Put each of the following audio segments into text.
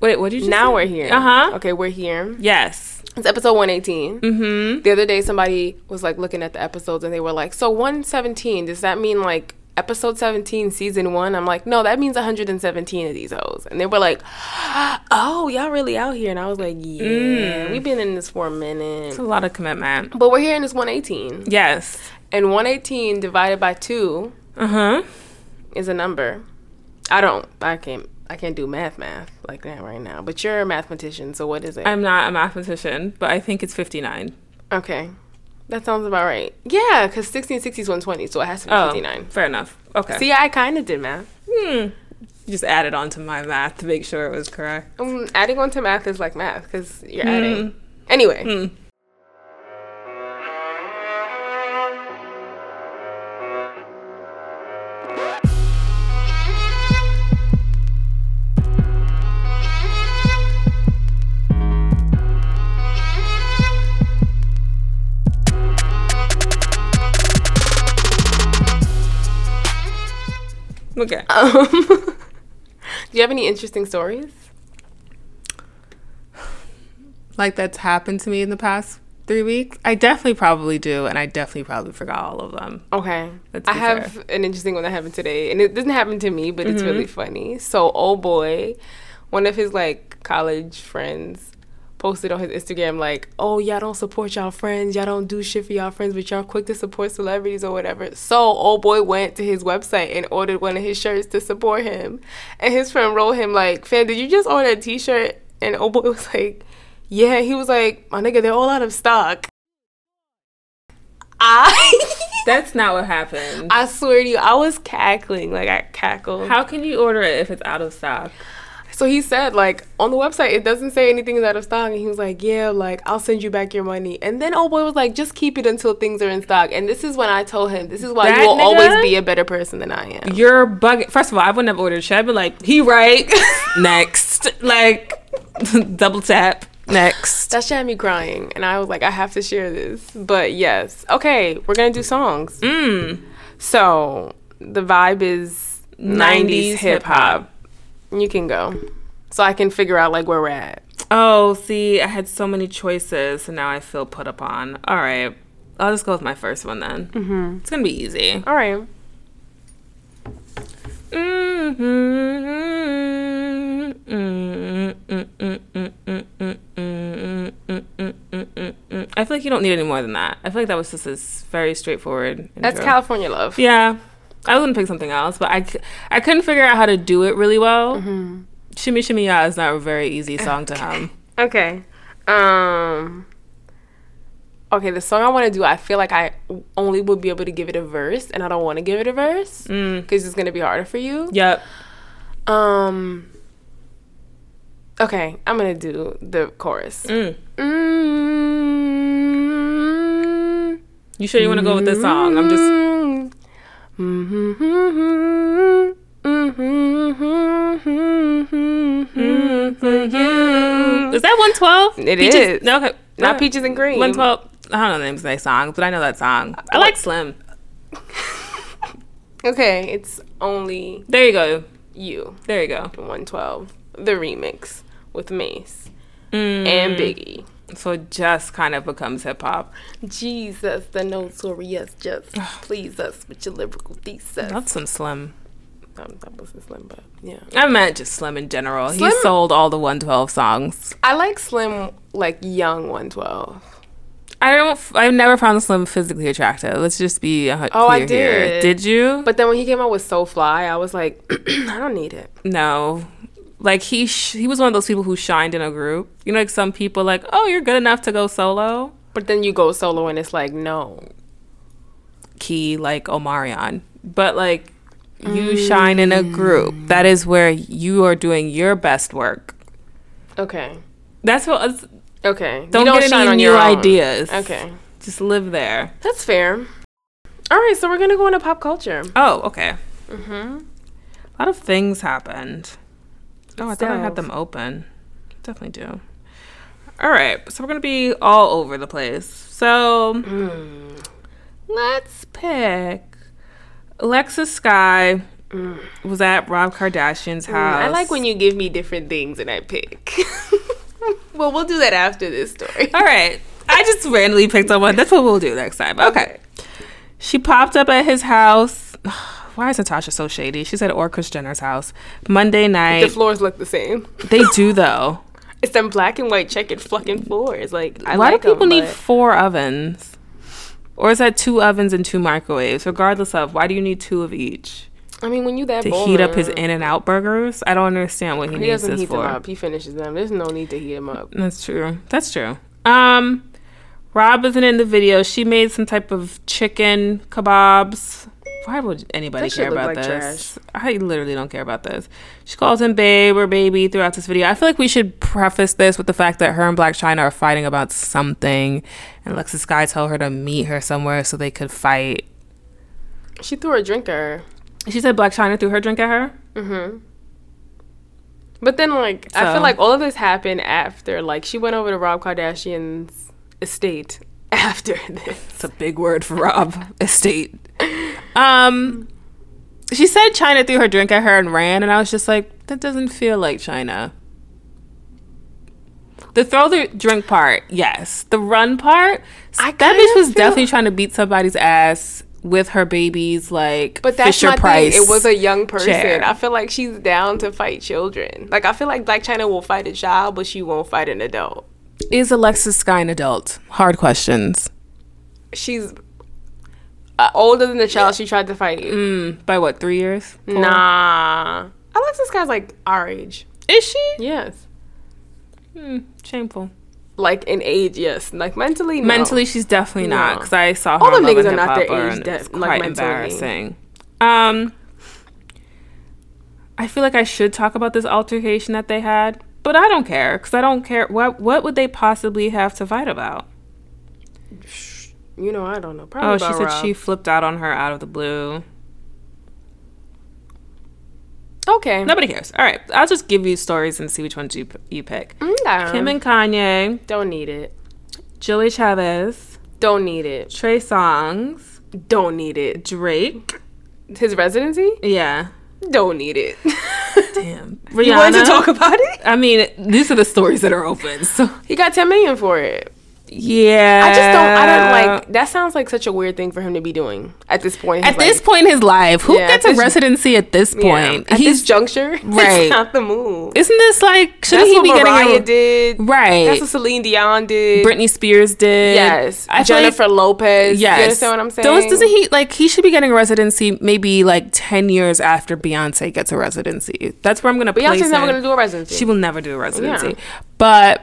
Wait, what did you now say? we're here. Uh huh. Okay, we're here. Yes. It's episode 118. Mm-hmm. The other day, somebody was like looking at the episodes and they were like, So 117, does that mean like episode 17, season one? I'm like, No, that means 117 of these hoes. And they were like, Oh, y'all really out here. And I was like, Yeah, we've been in this for a minute. It's a lot of commitment. But we're here in this 118. Yes. And 118 divided by two Uh huh. is a number. I don't, I can't, I can't do math math like that right now. But you're a mathematician, so what is it? I'm not a mathematician, but I think it's 59. okay. That sounds about right. Yeah, because 1660 is 120, so it has to be Oh, 59. fair enough. Okay. See, I kind of did math. Hmm. Just added on to my math to make sure it was correct. Um, adding on to math is like math because you're Hmm. adding. Anyway, Hmm. Okay. um, do you have any interesting stories? Like that's happened to me in the past three weeks. I definitely probably do, and I definitely probably forgot all of them. Okay. Let's I be have fair. an interesting one that happened today, and it doesn't happen to me, but it's Mm-hmm. really funny. So, old boy, one of his like college friends posted on his Instagram like, "Oh, y'all don't support y'all friends. Y'all don't do shit for y'all friends, but y'all quick to support celebrities or whatever." So, old boy went to his website and ordered one of his shirts to support him, and his friend wrote him like, "Fan, did you just order a T-shirt?" And old boy was like, "Yeah." He was like, "My nigga, they're all out of stock." I. That's not what happened. I swear to you, I was cackling. Like I cackled. How can you order it if it's out of stock? So he said, like, on the website, it doesn't say anything is out of stock. And he was like, yeah, like, I'll send you back your money. And then old boy was like, just keep it until things are in stock. And this is when I told him, this is why That you will nigga? always be a better person than I am. You're bugging. First of all, I wouldn't have ordered shit. I'd be like, he right. Next. Like, double tap. Next. That shit had me crying. And I was like, I have to share this. But yes. Okay, we're going to do songs. Mm. So the vibe is 90s, 90s hip hop. You can go. So I can figure out, like, where we're at. Oh, see, I had so many choices, and now I feel put upon. All right. I'll just go with my first one then. Mm-hmm. It's going to be easy. All right. Mm-hmm. Mm-hmm. Mm-hmm. I feel like you don't need any more than that. I feel like that was just this very straightforward. That's. California Love. Yeah, I going to pick something else, but I, I couldn't figure out how to do it really well. Shimmy Shimmy Ya is not a very easy song to hum. Okay. Um Okay, the song I want to do, I feel like I only would be able to give it a verse and I don't want to give it a verse cuz it's going to be harder for you. Yep. Um Okay, I'm going to do the chorus. Mm. Mm. You sure you want to go with this song? I'm just. Is that 112? It Peaches? is. No, okay. Not No. Peaches and Cream. 112. I don't know the names of their songs, but I know that song. I like Slim. Okay, it's only There you go. you. There you go. 112, the remix with Mase Mm. and Biggie. So it just kind of becomes hip hop. Jesus, the notorious just please us with your lyrical thesis. That's some Slim. Um, that wasn't Slim, but yeah. I meant just Slim in general. Slim- He sold all the 112 songs. I like Slim, like young 112. I don't. I've never found Slim physically attractive. Let's just be uh, Oh, I clear here. did. Did you? But then when he came out with So Fly, I was like, I don't need it. No. Like he sh- he was one of those people who shined in a group. You know, like some people like, oh, you're good enough to go solo. But then you go solo and it's like, no. Key like Omarion, but like you shine in a group. That is where you are doing your best work. Okay. That's what. it's- Okay. Don't, don't get shine any on new your ideas. Okay. Just live there. That's fair. All right, so we're going to go into pop culture. Oh, okay. Mm-hmm. A lot of things happened. Oh, I thought I had them open. Definitely do. All right, so we're gonna be all over the place. So Hmm. let's pick Alexis Sky was at Rob Kardashian's house. Mm, I like when you give me different things and I pick. well, we'll do that after this story. All right. I just randomly picked someone. That's what we'll do next time. Okay. She popped up at his house. Why is Natasha so shady? She's at or Kris Jenner's house Monday night. The floors look the same. they do though. It's them black and white checkered fucking floors. Like, I Why like do people 'em, need four ovens? Or is that two ovens and two microwaves? Regardless of, why do you need two of each? I mean, when you that To heat up his In-N-Out burgers? I don't understand what he, He needs doesn't this heat them for. up. He finishes them. There's no need to heat them up. That's true. That's true. Um, Rob isn't in the video. She made some type of chicken kebabs. Why would anybody That care about like this? I literally don't care about this. She calls him babe or baby throughout this video. I feel like we should preface this with the fact that her and Blac Chyna are fighting about something, and Lexus Sky told her to meet her somewhere so they could fight. She threw a drink at her. She said Blac Chyna threw her drink at her. Mm-hmm. But then, like, I feel like all of this happened after, like, she went over to Rob Kardashian's estate after this. It's a big word for Rob estate. Um, she said Chyna threw her drink at her and ran, and I was just like, that doesn't feel like Chyna. The throw the drink part, yes. The run part, I that bitch was definitely trying to beat somebody's ass with her babies, like But that's Fisher my Price. thing. It was a young person. chair. I feel like she's down to fight children. Like, I feel like Blac Chyna will fight a child, but she won't fight an adult. Is Alexis Sky an adult? Hard questions. She's uh, older than the child she tried to fight. Mm, by what? Three years? Four? Nah. Alexis Sky's like our age. Is she? Yes. Hmm, shameful. Like in age, yes. Like mentally, no. Mentally, she's definitely not because I saw her. All the niggas are not their age and def- it's like, quite mentally. embarrassing. Um, I feel like I should talk about this altercation that they had, but I don't care because I don't care. What What would they possibly have to fight about? You know, I don't know. Probably Oh, she said Rob. she flipped out on her out of the blue. Okay. Nobody cares. All right, I'll just give you stories and see which ones you you pick. Mm, okay. Kim and Kanye, don't need it. Julie Chavez, Don't need it. Trey Songz, Don't need it. Drake. His residency? Yeah. Don't need it. Damn. you wanted to talk about it? I mean, these are the stories that are open. So He got 10 million for it. Yeah, I just don't. I don't like. That sounds like such a weird thing for him to be doing at this point. At this life. point in his life, who Yeah, gets a residency at this Yeah. point? At He's this juncture, Right. not the move. isn't this like shouldn't That's he what be Mariah getting a, did. right? That's what Celine Dion did. Britney Spears did. Yes. I feel like- Jennifer Lopez. Yes. You understand what I'm saying? Those doesn't he like he should be getting a residency maybe like ten years after Beyonce gets a residency. That's where I'm gonna place Beyonce's never him. to do a residency. She will never do a residency. Yeah. But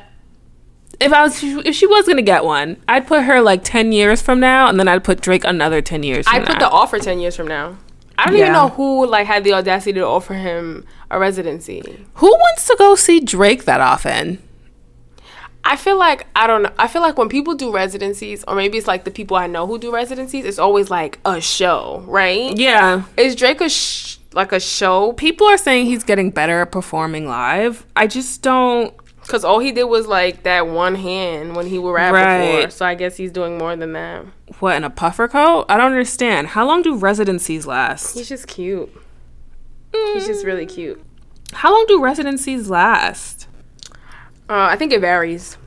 if I was if she was gonna get one, I'd put her like ten years from now, and then I'd put Drake another ten years. From I put now. the offer 10 years from now. I don't Yeah. even know who like had the audacity to offer him a residency. Who wants to go see Drake that often? I feel like I don't know. I feel like when people do residencies, or maybe it's like the people I know who do residencies, it's always like a show, right? Yeah. Is Drake a sh- like a show? People are saying he's getting better at performing live. I just don't. Because all he did was like that one hand when he would rap before. So I guess he's doing more than that. What, in a puffer coat? I don't understand. How long do residencies last? He's just cute. He's just really cute. How long do residencies last? Uh, I think it varies.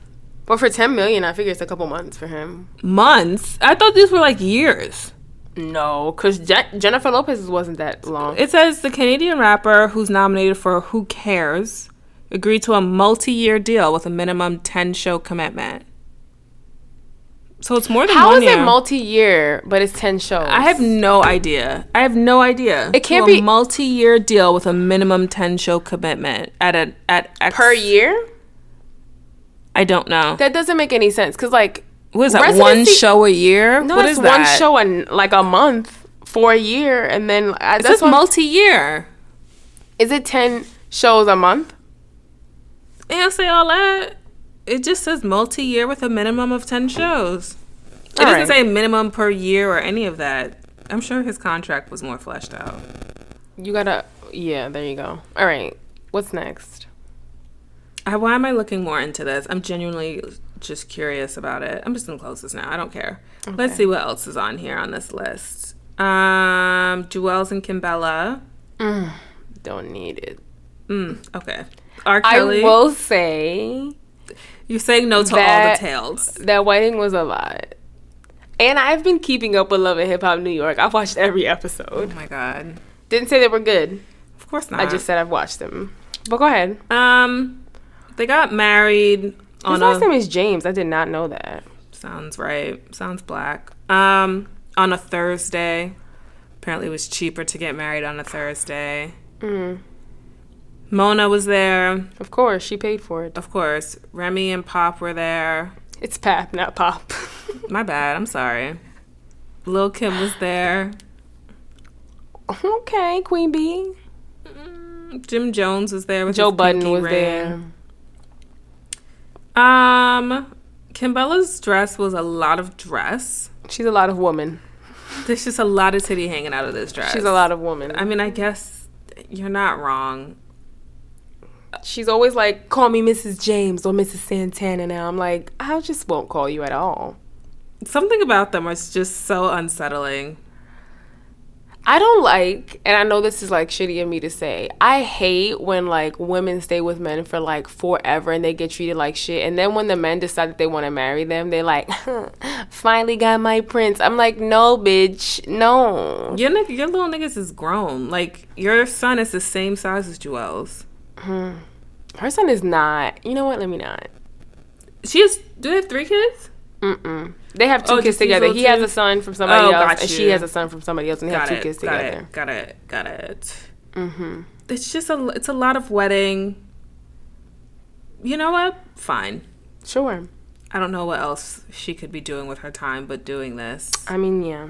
But for 10 million, I figure it's a couple months for him. Months? I thought these were like years. No, because Je- Jennifer Lopez wasn't that long. It says the Canadian rapper who's nominated for Who Cares agreed to a multi year deal with a minimum 10 show commitment. So it's more than How one is year. it multi-year, but it's 10 shows? I have no idea. I have no idea. It can't To a be- multi-year deal with a minimum ten show commitment at a at X, per year? I don't know. That doesn't make any sense. Because, like, what is that? One show a year? no, what it's is one that? show in like a month for a year. And then I, It that's multi-year. is it 10 shows a month? Say all that. It just says multi-year with a minimum of ten shows. It All doesn't right. say minimum per year or any of that. I'm sure his contract was more fleshed out. You gotta, yeah, there you go. All right. What's next? I, why am I looking more into this? I'm genuinely just curious about it. I'm just gonna close this now. I don't care. Let's see what else is on here on this list. Um, Juelz and Kimbella. Don't need it. Mm, okay. R. I Kelly. will say You're saying no to all the tales. that wedding was a lot. And I've been keeping up with Love and Hip Hop New York. I've watched every episode. Oh my god. Didn't say they were good. Of course not. I just said I've watched them. But go ahead. um, they got married His on last a. name is James. I did not know that. Sounds right. Sounds black. Um, on a Thursday. Apparently, it was cheaper to get married on a Thursday. Mm. Mona was there, Of course, she paid for it. of course. Remy and Pop were there. It's Pap, not Pop. My bad. I'm sorry. Lil Kim was there. okay, Queen Bee. Jim Jones was there with Joe Budden was ring. there. Um, Kimbella's dress was a lot of dress. She's a lot of woman. There's just a lot of titty hanging out of this dress. She's a lot of woman. I mean, I guess you're not wrong. She's always like, call me Mrs. James or Mrs. Santana now. I'm like, I just won't call you at all. Something about them is just so unsettling. I don't like, and I know this is like shitty of me to say, I hate when like women stay with men for like forever and they get treated like shit. And then when the men decide that they want to marry them, they're like, finally got my prince. I'm like, no, bitch, no. Your, your little niggas is grown. Like, your son is the same size as Joel's. Her son is not. You know what? Let me not. She has, do they have three kids? Mm-mm. They have two Oh, kids together. He has a son from somebody Oh, else, and she has a son from somebody else, and they have Got two it, kids got together. it, got it, got it. Mm-hmm. It's just a, it's a lot of wedding. You know what? Fine. Sure. I don't know what else she could be doing with her time but doing this. I mean, yeah.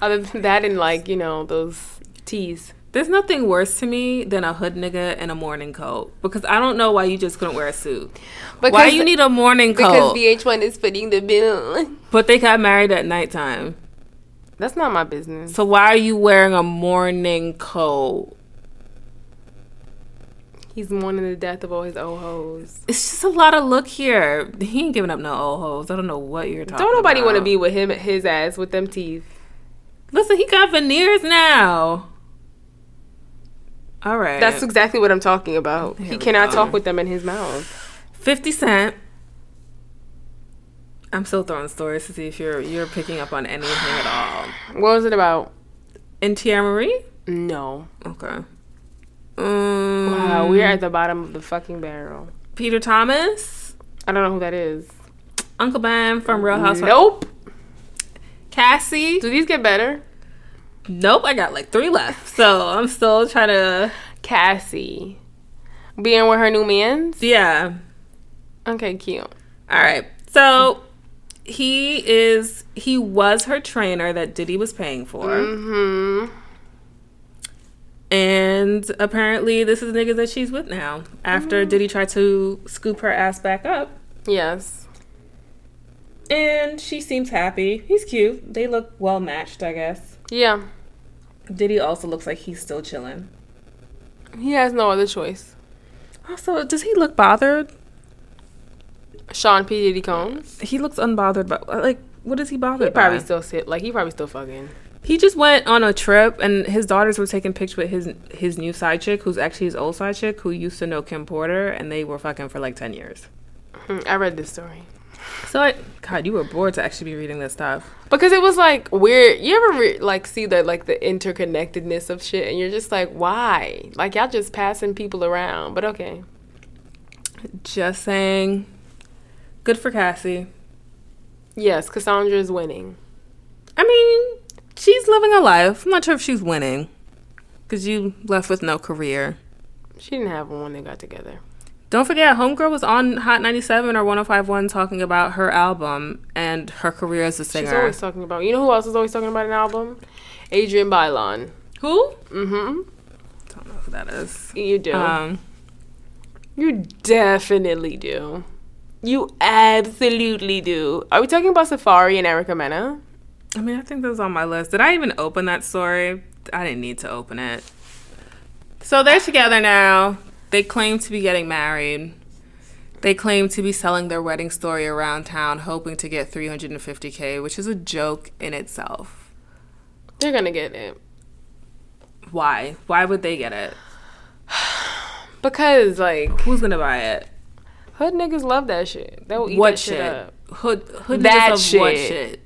Other than that, and like you know those teas. There's nothing worse to me than a hood nigga in a morning coat because I don't know why you just couldn't wear a suit. why you need a morning coat? because? VH1 is footing the bill. but they got married at nighttime. That's not my business. So why are you wearing a morning coat? He's mourning the death of all his old hoes. It's just a lot of look here. He ain't giving up no old hoes. I don't know what you're talking Don't nobody want to be with him, his ass, with them teeth. Listen, he got veneers now. All right. That's exactly what I'm talking about. He cannot go. talk with them in his mouth. 50 Cent. I'm still throwing stories to see if you're you're picking up on anything at all. What was it about? And Teairra Mari? No. Okay. Um, Wow, we're at the bottom of the fucking barrel. Peter Thomas, I don't know who that is. Uncle Ben from Real Housewives. Nope. Cassie. Do these get better? Nope, I got like three left. So I'm still trying to. Cassie. Being with her new man's? Yeah. Okay, cute. All right. So he is. He was her trainer that Diddy was paying for. Mm-hmm. And apparently, this is the niggas that she's with now. After Diddy tried to scoop her ass back up. Yes. And she seems happy. He's cute. They look well matched, I guess. Yeah. Diddy also looks like he's still chilling. He has no other choice. Also, does he look bothered? Sean P. Diddy Combs. He looks unbothered, but like, what is he bothered He probably by? still sit like he probably still fucking. He just went on a trip, and his daughters were taking pictures with his his new side chick, who's actually his old side chick, who used to know Kim Porter, and they were fucking for like ten years. Hmm, I read this story So, I, God, you were bored to actually be reading this stuff. because it was like weird. You ever re- like see that like the interconnectedness of shit, and you're just like, why? Like y'all just passing people around. But okay. Just saying, good for Cassie. Yes, Cassandra is winning. I mean, she's living a life. I'm not sure if she's winning, because you left with no career. She didn't have one when they got together. Don't forget, Homegirl was on Hot 97 or 1051 talking about her album and her career as a singer. She's always talking about. You know who else is always talking about an album? Adrienne Bailon. Who? Mm-hmm. Don't know who that is. You do. Um, you definitely do. You absolutely do. Are we talking about Safaree and Erica Mena? I mean, I think that was on my list. Did I even open that story? I didn't need to open it. So they're together now. They claim to be getting married. They claim to be selling their wedding story around town, hoping to get 350k, which is a joke in itself. They're gonna get it. Why? Why would they get it? Because like Who's gonna buy it? hood niggas love that shit. They will eat What that shit, shit? up. Hood hood That niggas of what shit. shit?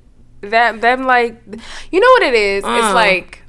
That them like you know what it is? Uh. It's like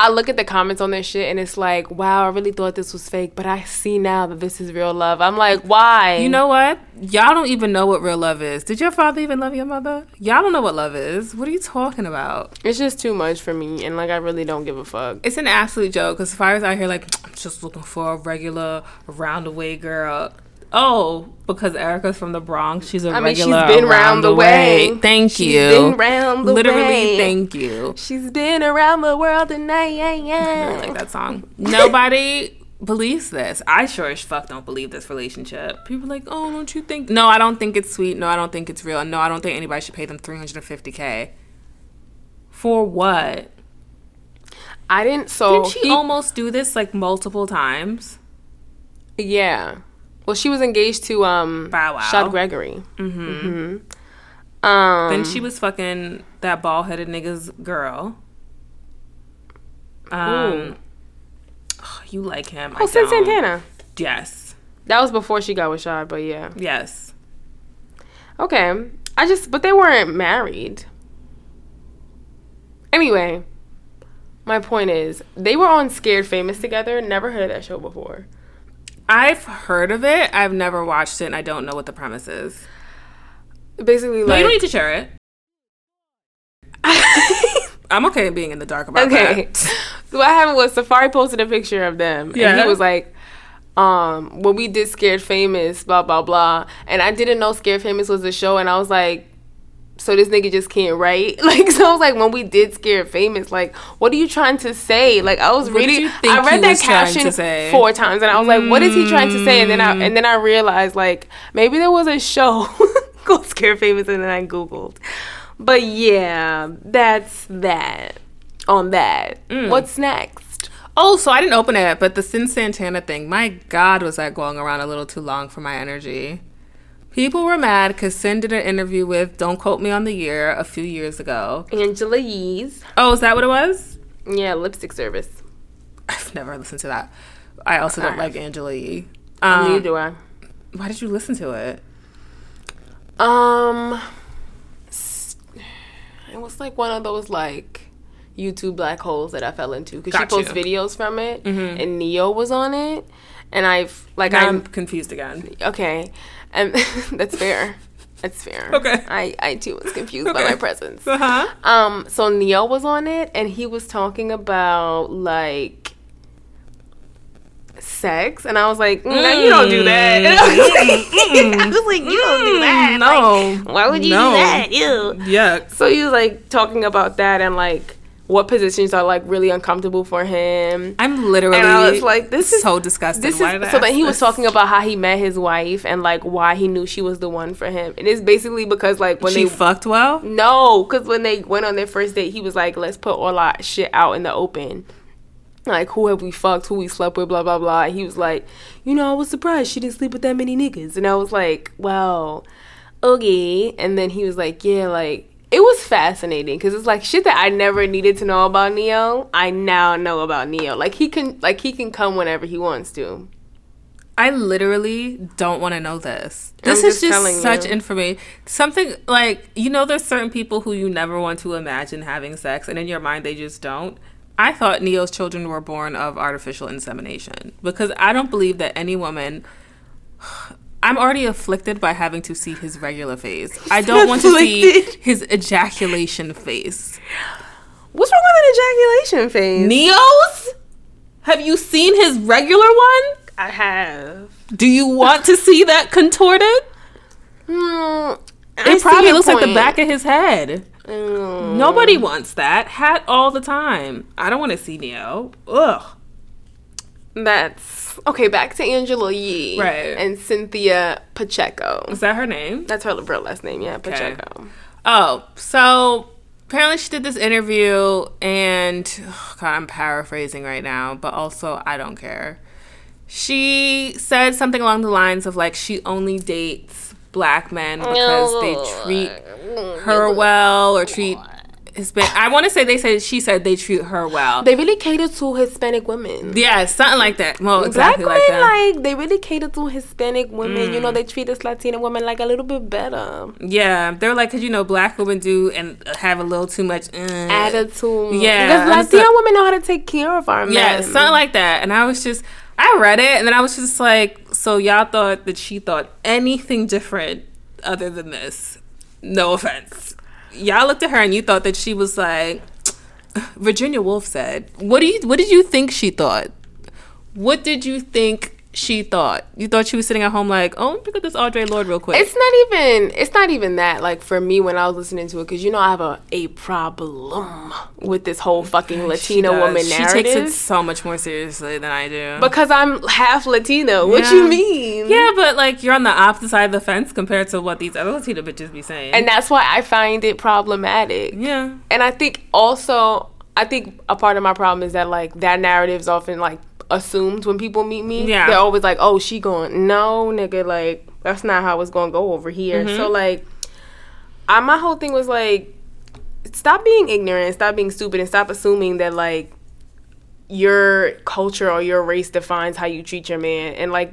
I look at the comments on this shit and it's like, wow, I really thought this was fake, but I see now that this is real love. I'm like, why? You know what? Y'all don't even know what real love is. Did your father even love your mother? Y'all don't know what love is. What are you talking about? it's just too much for me, and like I really don't give a fuck. It's an absolute joke. Because if I was out here like, I'm just looking for a regular round the way girl. Oh, because Erica's from the Bronx, she's a I mean, she's been round the way. Thank She's you. been round the world. Literally, way. thank you. She's been around the world tonight. Yeah, I yeah. like that song. Nobody believes this. I sure as fuck don't believe this relationship. People are like, oh, don't you think? No, I don't think it's sweet. No, I don't think it's real. No, I don't think anybody should pay them 350k. For what? I didn't. So Didn't she he- almost do this like multiple times? yeah. Well, she was engaged to um Bow Wow. Shad Gregory. Mm-hmm. Um. Then she was fucking that bald headed nigga's girl. Um, oh, you like him? Oh, Cyn. Santana. Yes, That was before she got with Shad, but yeah. yes. Okay. I just, but they weren't married. Anyway, my point is, they were on Scared Famous together. Never heard of that show before. I've heard of it. I've never watched it, and I don't know what the premise is. Basically, No, like, you don't need to share it. I'm okay being in the dark about okay. that. Okay. So what happened was Safaree posted a picture of them, and he was like, um, when we did Scared Famous, blah blah blah, and I didn't know Scared Famous was a show, and I was like. So this nigga just can't write. Like so I was like when we did Scared Famous, like, what are you trying to say? Like I was What reading I read that was trying to caption four times and I was like, what is he trying to say? And then I Mm. and then I realized like maybe there was a show called Scared Famous and then I Googled. But yeah, that's that. On that. Mm. What's next? Oh, so I didn't open it, but the Cyn Santana thing, my God, was that going around a little too long for my energy. People were mad because Cyn did an interview with Don't Quote Me on the Year a few years ago. Angela Yee's. Oh, is that what it was? Yeah, lipstick service. I've never listened to that. I also don't I like Angela Yee. Neither Um, do I. why did you listen to it? Um, it was like one of those like YouTube black holes that I fell into because she posts you. videos from it, and Ne-Yo was on it, and I've like Now I'm I'm confused again. okay, and that's fair. That's fair. Okay. I I too was confused by my presence. Uh huh. Um, so Ne-Yo was on it, and he was talking about like sex, and I was like, mm, "No, you don't do that." And I was like, "You don't do that." No. Like, why would you No. do that? Ew. Yuck. So he was like talking about that and like what positions are like really uncomfortable for him. I'm literally And I was like, this is so disgusting. this Why is so then he was this? talking about how he met his wife and like why he knew she was the one for him. And it's basically because like when she they fucked well. no, because when they went on their first date, he was like, let's put all our shit out in the open. Like, who have we fucked, who we slept with, blah, blah, blah. And he was like, you know, I was surprised she didn't sleep with that many niggas. And I was like, well, okay. And then he was like, yeah, like, it was fascinating because it's like shit that I never needed to know about Ne-Yo. I now know about Ne-Yo. Like he can, like he can come whenever he wants to. I literally don't want to know this. I'm This is just just such you. information. Something like you know, there's certain people who you never want to imagine having sex, and in your mind they just don't. I thought Ne-Yo's children were born of artificial insemination because I don't believe that any woman. I'm already afflicted by having to see his regular face. I don't want to see his ejaculation face. What's wrong with an ejaculation face? Ne-Yo's? Have you seen his regular one? I have. Do you want to see that contorted? I It probably looks like the back of his head. Mm. Nobody wants that. Hat all the time. I don't want to see Ne-Yo. Ugh. That's okay. Back to Angela Yee, Right. And Cynthia Pacheco. Is that her name? That's her real last name, yeah, Pacheco. Oh, so apparently she did this interview, and oh God, I'm paraphrasing right now, but also I don't care. She said something along the lines of like she only dates black men because they oh, treat her well or treat Hispanic. I want to say they said she said they treat her well. They really cater to Hispanic women. yeah, something like that. Well, exactly Black like that. like, they really cater to Hispanic women. You know, they treat us Latina women like a little bit better. yeah, they're like, cause you know, black women do and have a little too much uh, Attitude. Yeah, Because Latina like- women know how to take care of our men. Yeah, something like that. And I was just, I read it, and then I was just like, so y'all thought that she thought anything different other than this? No offense. Y'all looked at her and you thought that she was like, Virginia Woolf said. What do you? What did you think she thought? What did you think she thought? You thought she was sitting at home like, oh, let me pick up this Audre Lorde real quick. It's not even. It's not even that. Like for me, when I was listening to it, because you know I have a a problem with this whole fucking Latina woman She narrative. She takes it so much more seriously than I do. because I'm half Latino. What Yeah. you mean? yeah, but like you're on the opposite side of the fence compared to what these other Latina bitches be saying. And that's why I find it problematic. yeah, And I think also, I think a part of my problem is that like that narrative is often like assumed when people meet me. Yeah. They're always like, oh, she going, no, nigga, like, that's not how it's going to go over here. Mm-hmm. So, like, I, my whole thing was like, stop being ignorant, stop being stupid, and stop assuming that, like, your culture or your race defines how you treat your man. And, like,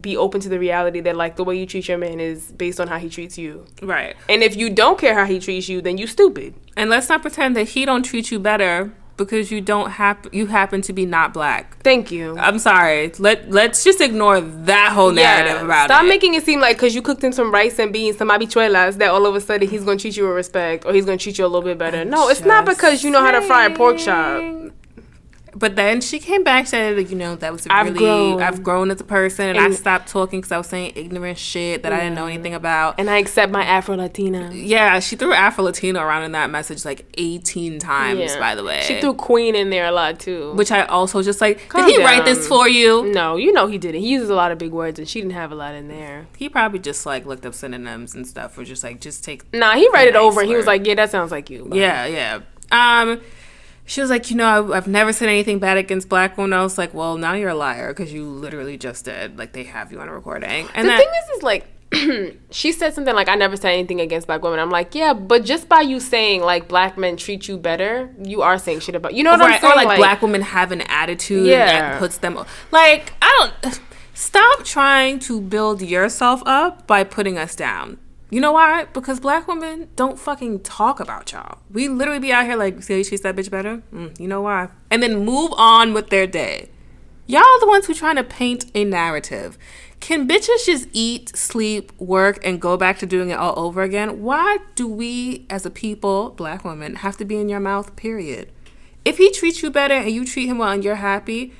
be open to the reality that, like, the way you treat your man is based on how he treats you. right. And if you don't care how he treats you, then you stupid. And let's not pretend that he don't treat you better because you don't hap- you happen to be not black. Thank you. I'm sorry. Let let's just ignore that whole narrative about Stop it. making it seem like because you cooked in some rice and beans, some habichuelas, that all of a sudden he's gonna treat you with respect or he's gonna treat you a little bit better. No, it's not because you know how to fry a pork chop. But then she came back and said, you know, that was I've really grown. I've grown as a person, and, I stopped talking because I was saying ignorant shit that I didn't know anything about. And I accept my Afro Latina. yeah, she threw Afro Latina around in that message like 18 times, by the way. She threw Queen in there a lot too. which I also just like. Calm did he write this for you? no, you know he didn't. He uses a lot of big words and she didn't have a lot in there. He probably just like looked up synonyms and stuff, or just like just take. Nah, he read it Nice over and he was like, "Yeah, that sounds like you." Yeah, yeah. Um, she was like, you know, I, I've never said anything bad against black women. I was like, well, now you're a liar because you literally just did. Like they have you on a recording, and the that, thing is, is like she said something like, "I never said anything against black women." I'm like, yeah, but just by you saying like black men treat you better, you are saying shit about you know what I'm saying? or like, black women have an attitude Yeah. that puts them like I don't. Stop trying to build yourself up by putting us down. You know why? Because black women don't fucking talk about y'all. We literally be out here like, see, treat that bitch better. Mm, you know why? And then move on with their day. Y'all are the ones who trying to paint a narrative. Can bitches just eat, sleep, work, and go back to doing it all over again? Why do we, as a people, black women, have to be in your mouth? Period. If he treats you better and you treat him well and you're happy,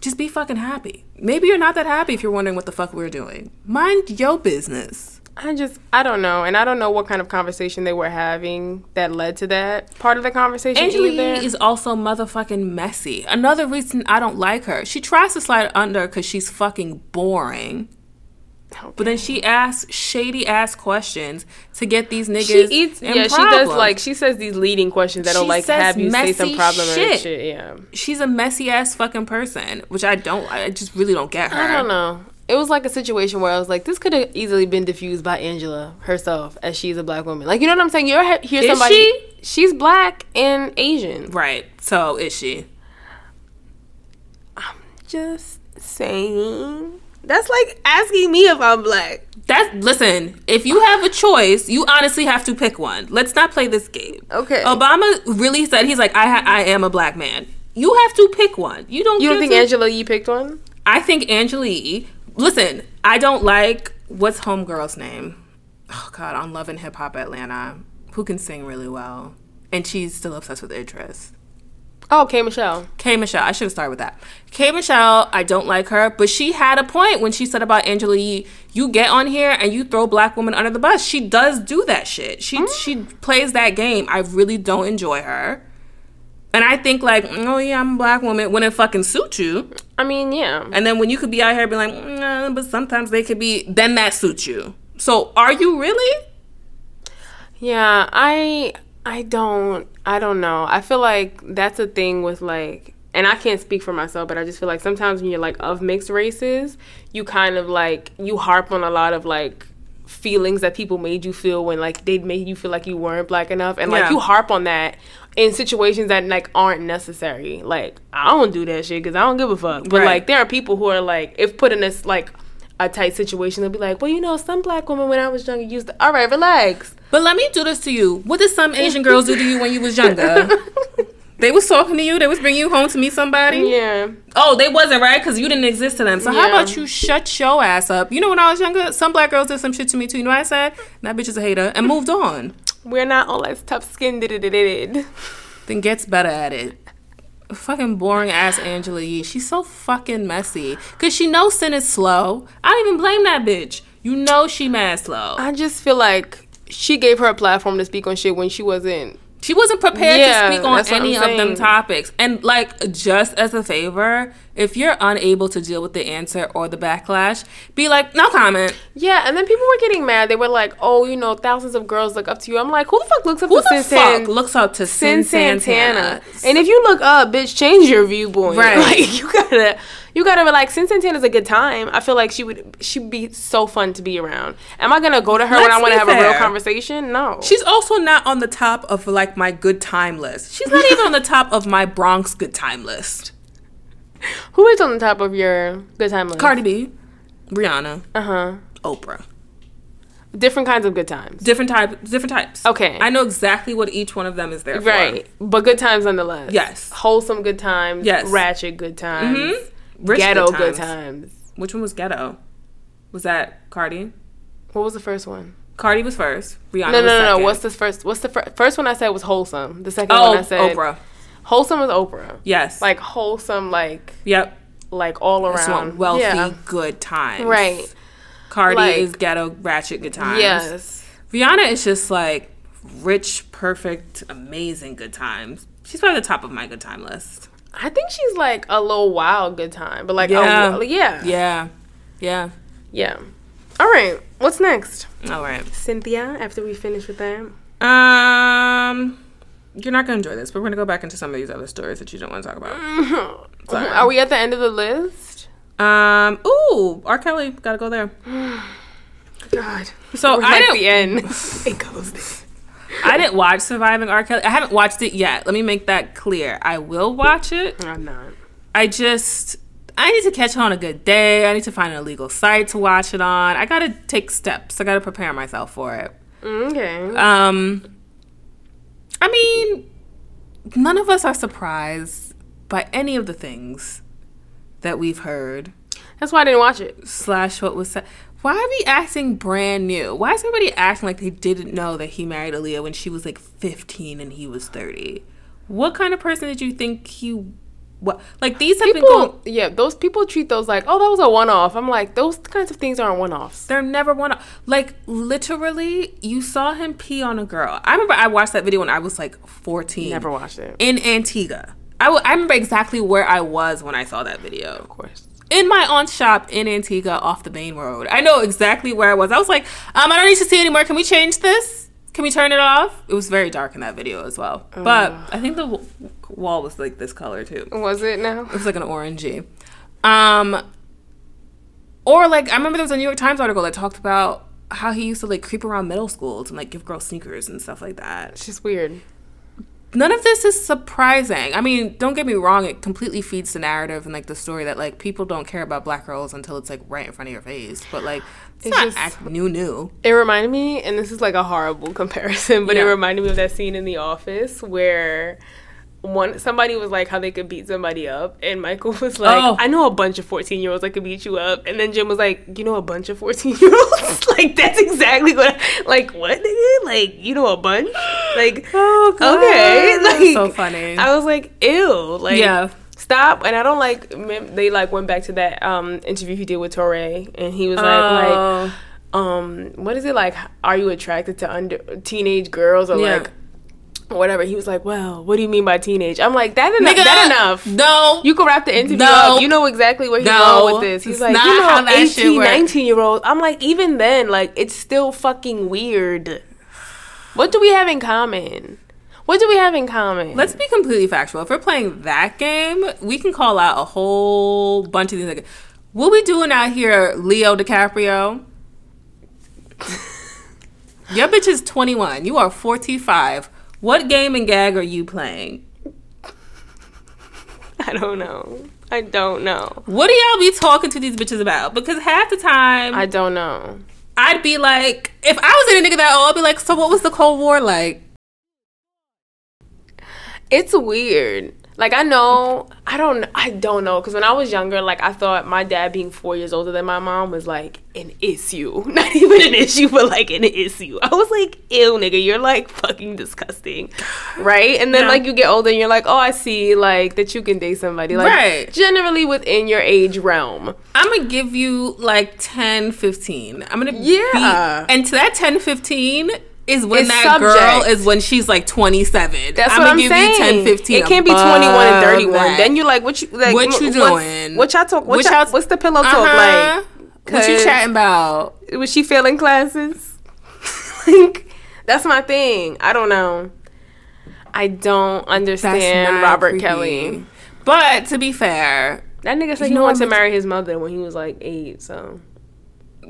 just be fucking happy. Maybe you're not that happy if you're wondering what the fuck we're doing. Mind your business. I just I don't know, and I don't know what kind of conversation they were having that led to that part of the conversation. Angela Yee. Is also motherfucking messy. Another reason I don't like her. She tries to slide under because she's fucking boring. But then she asks shady ass questions to get these niggas. she eats. Yeah, she does like she says these leading questions that'll She like have you say some problem shit. shit. Yeah, She's a messy ass fucking person, which I don't. I just really don't get her. I don't know. It was like a situation where I was like, this could have easily been diffused by Angela herself, as she's a black woman. Like, you know what I'm saying? You're he- hear Is somebody. she? She's black and Asian. Right. So is she? I'm just saying. That's like asking me if I'm black. That listen, if you have a choice, you honestly have to pick one. Let's not play this game. Okay. Obama really said he's like I ha- I am a black man. You have to pick one. You don't. You don't think to- Angela Yee picked one? I think Angela Yee. Listen, I don't like what's homegirl's name. Oh God, on Love and Hip Hop Atlanta, who can sing really well, and she's still obsessed with Idris. Oh, K Michelle. K Michelle, I should have started with that. K Michelle, I don't like her, but she had a point when she said about Angela Yee, you get on here and you throw black women under the bus. She does do that shit. She mm. she plays that game. I really don't enjoy her. And I think like, oh yeah, I'm a black woman when it fucking suits you. I mean, yeah. And then when you could be out here being like, mm, nah, but sometimes they could be then that suits you. So are you really? Yeah, I I don't I don't know. I feel like that's a thing with like and I can't speak for myself, but I just feel like sometimes when you're like of mixed races, you kind of like you harp on a lot of like feelings that people made you feel when like they made you feel like you weren't black enough and like Yeah. you harp on that in situations that like aren't necessary like i don't do that shit because i don't give a fuck but Right. like there are people who are like if put in this like a tight situation they'll be like well you know some black women when i was younger used to all right relax But let me do this to you. What did some Asian girls do to you when you was younger? they was talking to you. They was bringing you home to meet somebody. yeah Oh, they wasn't right because you didn't exist to them. So how about you shut your ass up? You know, when I was younger, some black girls did some shit to me too. You know what I said? That bitch is a hater and moved on. we're not all as tough skinned Then gets better at it. Fucking boring ass Angela Yee. She's so fucking messy. Cause she knows Cyn is slow. I don't even blame that bitch. You know she mad slow. i just feel like she gave her a platform to speak on shit when she wasn't She wasn't prepared Yeah, to speak on any of them topics. And like just as a favor, if you're unable to deal with the answer or the backlash, be like, no comment. Yeah, and then people were getting mad. They were like, "Oh, you know, thousands of girls look up to you." I'm like, "Who the fuck looks up Who to the Cyn fuck looks up to Cyn Cyn Santana?" Santana? And if you look up, bitch, change your viewpoint. Right. Like you gotta, you gotta be like, Cyn Santana's a good time. I feel like she would, she'd be so fun to be around. Am I gonna go to her when Let's I want to have a real conversation? No. She's also not on the top of like my good time list. She's not even on the top of my Bronx good time list. Who is on the top of your good time list? Cardi B, Rihanna, Uh huh. Oprah. Different kinds of good times. Different type, different types. Okay. I know exactly what each one of them is there for. Right, but good times nonetheless. Yes. wholesome good times. Yes. ratchet good times. Mhm. Rich Ghetto good good times. times. Which one was ghetto? Was that Cardi? What was the first one? Cardi was first. Rihanna No, no, no, no. What's the first? What's the fir- first one I said was wholesome. The second oh one I said Oprah? Wholesome was Oprah. Yes. Like wholesome, like yep. like all Just around want wealthy, Yeah. good times. Right. Cardi Like- is ghetto, ratchet, good times. Yes. Rihanna is just like rich, perfect, amazing good times. She's probably the top of my good time list. I think she's like a little wild good time, but like Yeah. a, yeah, yeah, Yeah. Yeah. All right. What's next, All right. Cynthia? After we finish with that, Um, you're not gonna enjoy this, but we're gonna go back into some of these other stories that you don't want to talk about. Sorry. are we at the end of the list? Um, ooh, R. Kelly, gotta go there. God. So I didn't, the end. it goes there. I didn't watch Surviving R. Kelly. I haven't watched it yet. Let me make that clear. I will watch it. I'm not. I just I need to catch it on a good day. I need to find an illegal site to watch it on. I gotta take steps. I gotta prepare myself for it. Okay. Um, I mean, none of us are surprised by any of the things that we've heard. That's why I didn't watch it. Slash, what was said. Why are we acting brand new? Why is everybody acting like they didn't know that he married Aaliyah when she was like 15 and he was 30? What kind of person did you think he? What like these have been going? People, yeah, those people treat those like, oh, that was a one-off. I'm like, those kinds of things aren't one-offs. They're never one. Off. Like literally, you saw him pee on a girl. I remember I watched that video when I was like 14. Never watched it. in Antigua. I, w- I remember exactly where I was when I saw that video. Of course. In my aunt's shop in Antigua off the main road. I know exactly where I was. I was like, um, I don't need to see anymore. Can we change this? Can we turn it off? It was very dark in that video as well. But I think the w- wall was like this color too. Was it now? It was like an orangey. Um, or like I remember there was a New York Times article that talked about how he used to like creep around middle schools and like give girls sneakers and stuff like that It's just weird. none of this is surprising. I mean, don't get me wrong, it completely feeds the narrative and like the story that like people don't care about black girls until it's like right in front of your face. But like it's, It's not just- act new new. It reminded me, and this is like a horrible comparison, but it reminded me of that scene in The Office where one somebody was like how they could beat somebody up, and Michael was like, Oh. "I know a bunch of fourteen year olds that could beat you up," and then Jim was like, "You know a bunch of fourteen year olds? like that's exactly what. I, like what? Nigga? Like you know a bunch? Like Oh okay, like so funny. I was like, ew, like Yeah. Stop, and I don't like. They like went back to that um interview he did with Touré, and he was like, like Oh. um what is it like are you attracted to under teenage girls or Yeah. like whatever he was like well what do you mean by teenage i'm like that enough Nigga, that enough No. you can wrap the interview No. up you know exactly where he's No. going with this he's like you know that 18 19 year old i'm like even then like it's still fucking weird what do we have in common what do we have in common Let's be completely factual. If we're playing that game, we can call out a whole bunch of these. Like, what we doing out here, Leo DiCaprio? Your bitch is 21. You are 45. What game and gag are you playing? I don't know. I don't know. What do y'all be talking to these bitches about? Because half the time, I don't know. I'd be like, if I was in a nigga that old, I'd be like, so what was the Cold War like? It's weird. Like I know, I don't, I don't know, because when I was younger, like I thought my dad being four years older than my mom was like an issue, not even an issue, but like an issue. I was like, ew, nigga, you're like fucking disgusting, right? And then Yeah. like you get older, and you're like, oh, I see, like that you can date somebody, like Right. generally within your age realm. I'm gonna give you like 10, 15. I'm gonna Yeah. be, and to that 10, 15 is when that girl is when she's like 27. That's I'm what gonna I'm give saying. you 10, 15. It can't be 21 and 31. that. Then you like, what you like? What you doing? What y'all talk? What What y'all, what's the pillow talk Uh-huh. like? What you chatting about? was she failing classes? like, that's my thing. I don't know. I don't understand Robert creepy. Kelly. But to be fair, That nigga said he wanted to marry his mother when he was like eight. So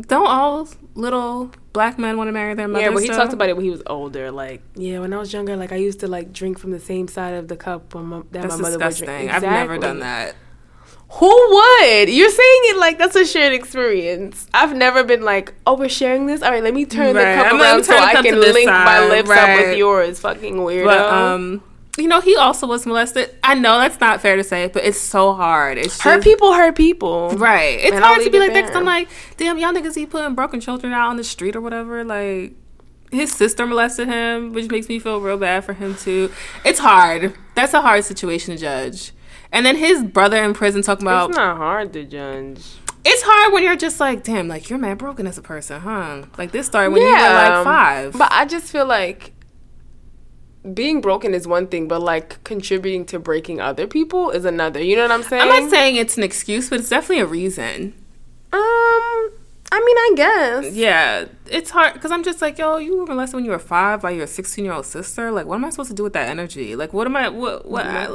don't all little black men want to marry their mother. yeah, but he though? talked about it when he was older. Like, yeah, when I was younger, like I used to like drink from the same side of the cup when my, that That's my mother disgusting. would drink. I've never done that. Who would? You're saying it like that's a shared experience. I've never been like, oh, we're sharing this. All right, let me turn Right. the cup I'm gonna around so turn the I can to this link my side. lips up with yours. Fucking weirdo. But um, you know, he also was molested. I know that's not fair to say, but it's so hard. It's just, hurt people hurt people. Right. It's And hard to be like that 'cause there. I'm like, damn, y'all niggas he putting broken children out on the street or whatever. Like, his sister molested him, which makes me feel real bad for him too. It's hard. That's a hard situation to judge. And then his brother in prison talking about It's not hard to judge. it's hard when you're just like, damn, like you're mad broken as a person, huh? Like this started when you were like five. But I just feel like being broken is one thing, but like contributing to breaking other people is another. You know what I'm saying? I'm not saying it's an excuse, but it's definitely a reason. Um, I mean, I guess. Yeah, it's hard because I'm just like, yo, you were molested when you were five by your 16 year old sister. Like, what am I supposed to do with that energy? Like, what am I? What? What? Nothing.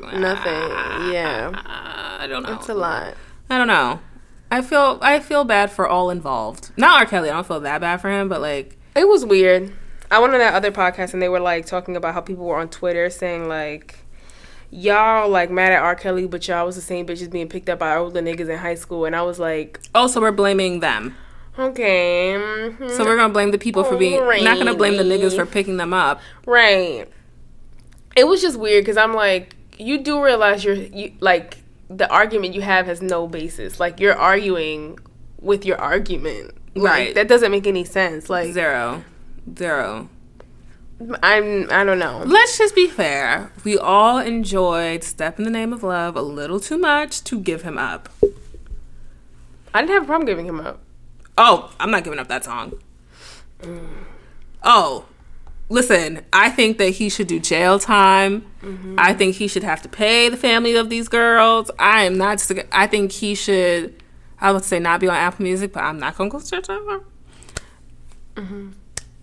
Like, Nothing. Yeah. uh, I don't know. It's a lot. I don't know. I feel I feel bad for all involved. Not R. Kelly. I don't feel that bad for him, but like, It was weird. I went on that other podcast and they were like talking about how people were on Twitter saying like y'all like mad at R. Kelly, but y'all was the same bitches being picked up by older niggas in high school, and I was like, oh, so we're blaming them. okay, mhm, So we're gonna blame the people for being. Not gonna blame the niggas for picking them up. right. It was just weird because I'm like, you do realize you're you like the argument you have has no basis. Like you're arguing with your argument. Like, Right. That doesn't make any sense. Like Zero, zero. I'm I don't know. Let's just be fair. We all enjoyed "Step in the Name of Love" a little too much to give him up. I didn't have a problem giving him up. Oh, I'm not giving up that song. Oh, listen, I think that he should do jail time. Mm-hmm. I think he should have to pay the family of these girls. I am not. just- I think he should. I would say not be on Apple Music, but I'm not gonna go search ever. Mm-hmm.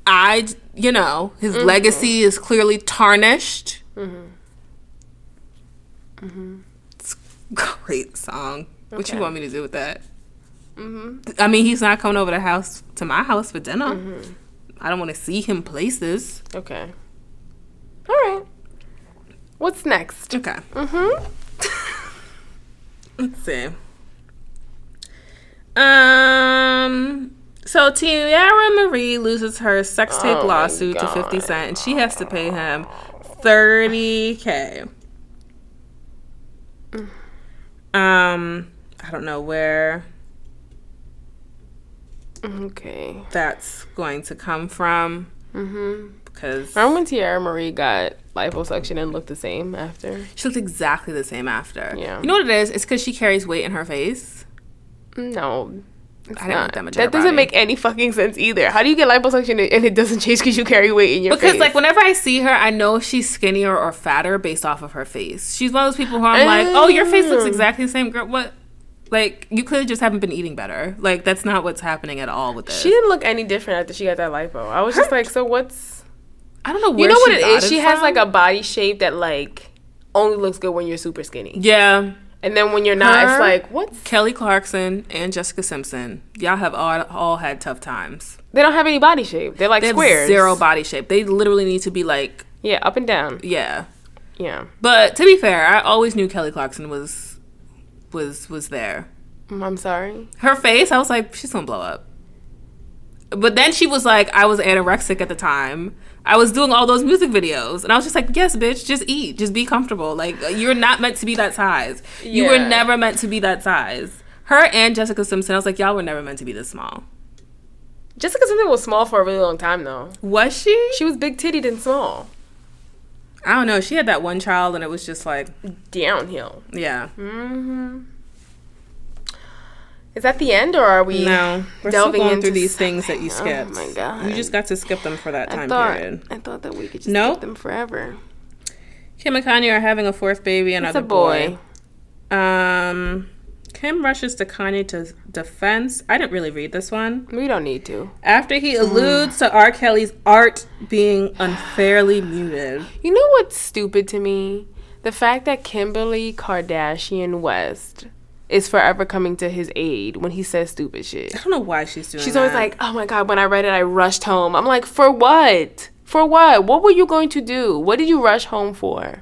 I, you know, his legacy is clearly tarnished. Mm-hmm. Mm-hmm. It's a great song. What you want me to do with that? Mm-hmm. I mean, he's not coming over the house to my house for dinner. I don't want to see him places. Okay. All right. What's next? Okay, Mm-hmm. let's see. Um. So Teairra Mari loses her sex tape Oh lawsuit to Fifty Cent and she has to pay him thirty k. Um, I don't know where Okay. that's going to come from Mm-hmm. because Remember when Teairra Mari got liposuction and looked the same after? she looks exactly the same after. Yeah. You know what it is? It's because she carries weight in her face. No. It's I didn't that much That doesn't body. make any fucking sense either. How do you get liposuction and it doesn't change because you carry weight in your face? Because face? like whenever I see her, I know she's skinnier or fatter based off of her face. She's one of those people who I'm like, oh, your face looks Mm. exactly the same, girl. What? Like you clearly just haven't been eating better. Like that's not what's happening at all with this. she didn't look any different after she got that lipo. I was just like, so what's I don't know You know what it is. it? She has like a body shape that like only looks good when you're super skinny. yeah. And then when you're not, Her- it's like what? Kelly Clarkson and Jessica Simpson, y'all have all, all had tough times. they don't have any body shape. They're like They have squares. zero body shape. They literally need to be like, Yeah, up and down. yeah. Yeah. But to be fair, I always knew Kelly Clarkson was was was there. Mm, I'm sorry. Her face, I was like, she's gonna blow up. But then she was like, I was anorexic at the time. I was doing all those music videos, and I was just like, yes, bitch, just eat, just be comfortable. Like you're not meant to be that size. You were never meant to be that size. Her and Jessica Simpson, I was like, y'all were never meant to be this small. Jessica Simpson was small for a really long time though. Was she? She was big tittied and small. I don't know. She had that one child, and it was just like, Downhill. yeah. Mm-hmm. Is that the end, or are we? No, we're still delving going into through these things that you Oh skipped. my God. You just got to skip them for that I time thought period. I thought that we could just Nope. keep them forever. Kim and Kanye are having a fourth baby, It's another a boy. Um, Kim rushes to Kanye to defense. I didn't really read this one. We don't need to. After he alludes to R. Kelly's art being unfairly muted. You know what's stupid to me? The fact that Kimberly Kardashian West is forever coming to his aid when he says stupid shit. I don't know why she's doing She's always like, "Oh my god!" When I read it, I rushed home. I'm like, "For what? For what? What were you going to do? What did you rush home for?"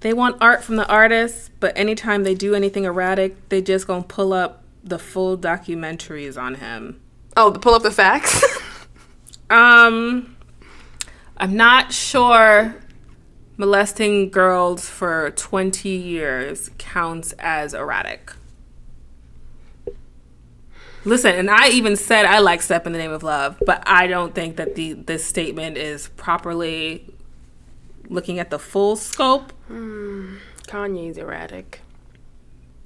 they want art from the artist, but anytime they do anything erratic, they just gonna pull up the full documentaries on him. Oh, pull up the facts. Um, I'm not sure molesting girls for 20 years counts as erratic. Listen, and I even said I like Step in the Name of Love, but I don't think that the this statement is properly looking at the full scope. Kanye's erratic.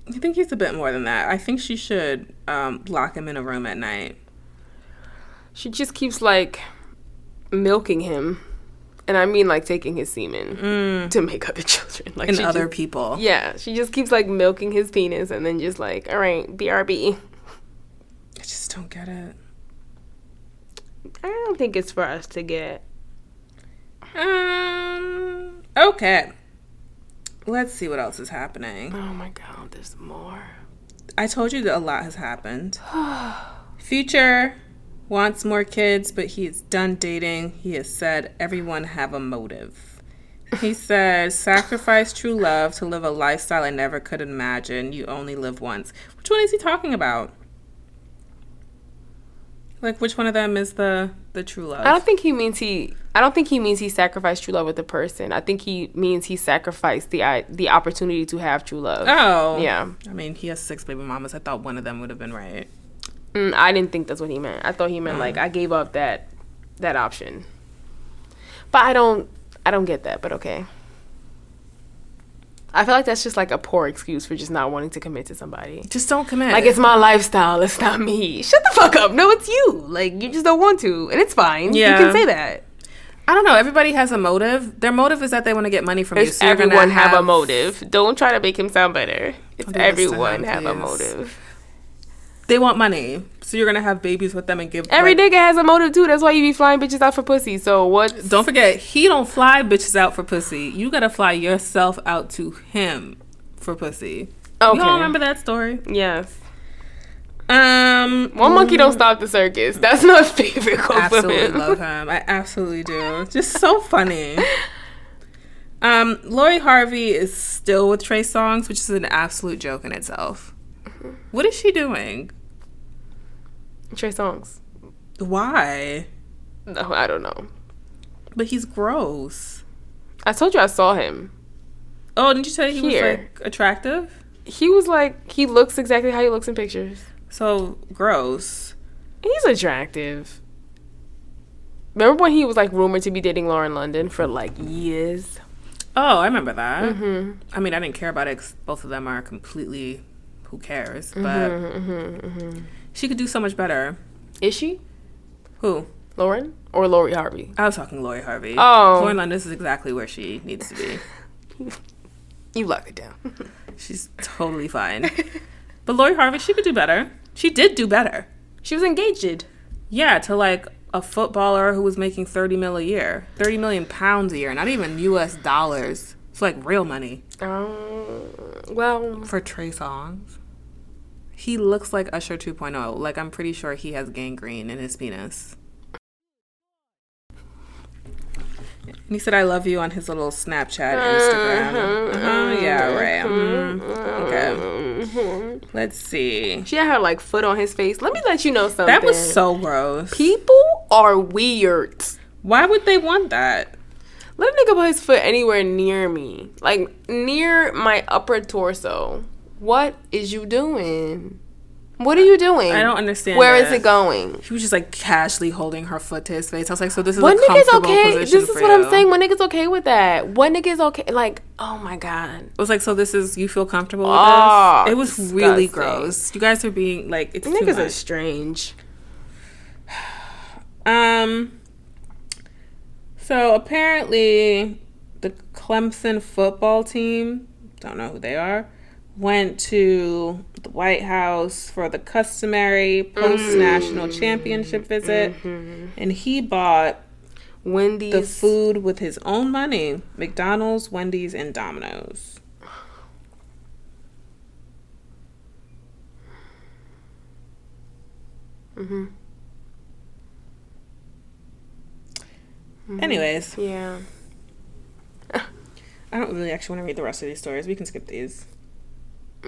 I think he's a bit more than that. I think she should um, lock him in a room at night. She just keeps like milking him, and I mean like taking his semen to make other children. Like And other just- people. Yeah, she just keeps like milking his penis, and then just like, all right, BRB. I just don't get it. I don't think it's for us to get. Um. Okay. Let's see what else is happening. Oh my god, there's more. I told you that a lot has happened. Future wants more kids, but he is done dating. He has said everyone have a motive. He said, sacrifice true love to live a lifestyle I never could imagine. You only live once. Which one is he talking about? Like, which one of them is the the true love? I don't think he means he. I don't think he means he sacrificed true love with the person. I think he means he sacrificed the i- the opportunity to have true love. Oh. Yeah. I mean, he has six baby mamas. I thought one of them would have been right. Mm, I didn't think that's what he meant. I thought he meant like I gave up that that option. But I don't I don't get that, but okay. I feel like that's just like a poor excuse for just not wanting to commit to somebody. Just don't commit. Like it's my lifestyle, it's not me. Shut the fuck up. No, it's you. Like you just don't want to, and it's fine. Yeah. You can say that. I don't know. Everybody has a motive. Their motive is that they want to get money from you. So everyone have, a motive? Don't try to make him sound better. It's Don't do this to everyone have a motive. They want money, so you're gonna have babies with them and give. Every like- nigga has a motive too. That's why you be flying bitches out for pussy. So what? Don't forget, he don't fly bitches out for pussy. You gotta fly yourself out to him for pussy. Okay. You all remember that story? Yes. Um, One monkey don't stop the circus. That's my favorite quote from absolutely love him. I absolutely do. Just so funny. Um, Lori Harvey is still with Trey Songz, which is an absolute joke in itself. What is she doing? Trey Songz. Why? No, I don't know. But he's gross. I told you I saw him. Oh, didn't you say he Here. was like attractive? He was like he looks exactly how he looks in pictures. So gross. He's attractive. Remember when he was like rumored to be dating Lauren London for like years? Oh, I remember that. Mm-hmm. I mean, I didn't care about it 'cause both of them are completely who cares. But Mm-hmm, she could do so much better. Is she Who? Lauren or Lori Harvey? I was talking Lori Harvey. Oh. Lauren London is exactly where she needs to be. You lock it down. She's totally fine. But Lori Harvey, she could do better. She did do better. she was engaged. Yeah, to like a footballer who was making 30 mil a year, 30 million pounds a year, not even US dollars. It's like real money Um, well, for Trey Songz. He looks like Usher 2.0. Like I'm pretty sure he has gangrene in his penis. And he said, "I love you" on his little Snapchat, Instagram. Uh-huh, yeah, right. mhm. Okay. Let's see. she had her like foot on his face. Let me let you know something. That was so gross. People are weird. Why would they want that? Let a nigga put his foot anywhere near me, like near my upper torso. What is you doing? What are you doing? I don't understand. Where is it going? He was just like casually holding her foot to his face. I was like, so this is What nigga's okay? This is what I'm saying. What nigga's okay with that? What nigga's okay? Like, oh my god. It was like, so this is you feel comfortable with Oh, this? It was really gross. You guys are being like, it's too Niggas are strange. Um. So apparently, the Clemson football team, don't know who they are, went to the White House for the customary post national mm. championship visit, mm-hmm. and he bought Wendy's. the food with his own money: McDonald's, Wendy's, and Domino's. Mm-hmm. Mm-hmm. Anyways, Yeah. I don't really actually want to read the rest of these stories. We can skip these.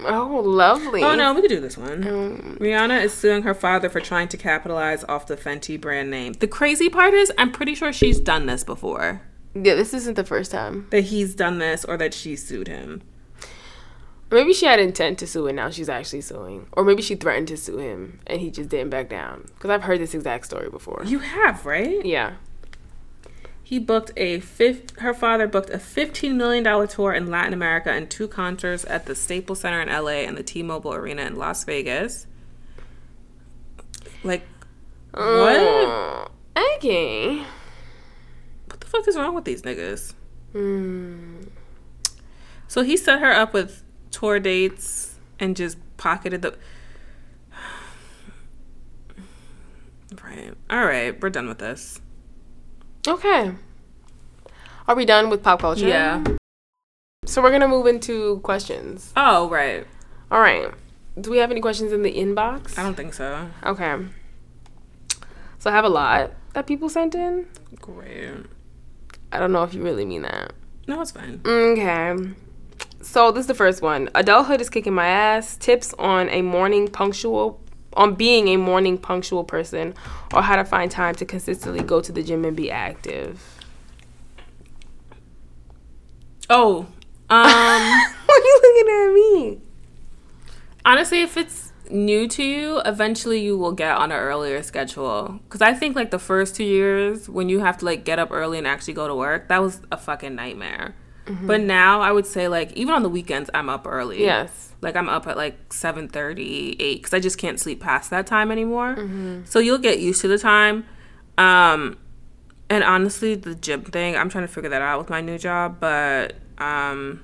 Oh, lovely. Oh no, we could do this one. Um, Rihanna is suing her father for trying to capitalize off the Fenty brand name. The crazy part is, I'm pretty sure she's done this before. yeah, this isn't the first time. That he's done this or that she sued him. Maybe she had intent to sue and now she's actually suing. Or maybe she threatened to sue him and he just didn't back down. Because I've heard this exact story before. You have, right? Yeah. He booked a fifth. Her father booked a fifteen million dollar tour in Latin America and two concerts at the Staples Center in L.A. and the T-Mobile Arena in Las Vegas. Like, what? Uh, okay. What the fuck is wrong with these niggas? Hmm. So he set her up with tour dates and just pocketed the. Right. All right. We're done with this. Okay. Are we done with pop culture? Yeah. So we're gonna move into questions. Oh, right. All right. Do we have any questions in the inbox? I don't think so. Okay. So I have a lot that people sent in. Great. I don't know if you really mean that. No, it's fine. Okay. So this is the first one. Adulthood is kicking my ass. Tips on a morning punctual on being a morning punctual person or how to find time to consistently go to the gym and be active. Oh, um, Why are you looking at me? honestly, if it's new to you, eventually you will get on an earlier schedule. Because I think like the first two years when you have to like get up early and actually go to work, that was a fucking nightmare. But now I would say like even on the weekends I'm up early. Yes. Like I'm up at like 7:30, 8 cuz I just can't sleep past that time anymore. So you'll get used to the time. Um and honestly, the gym thing, I'm trying to figure that out with my new job, but um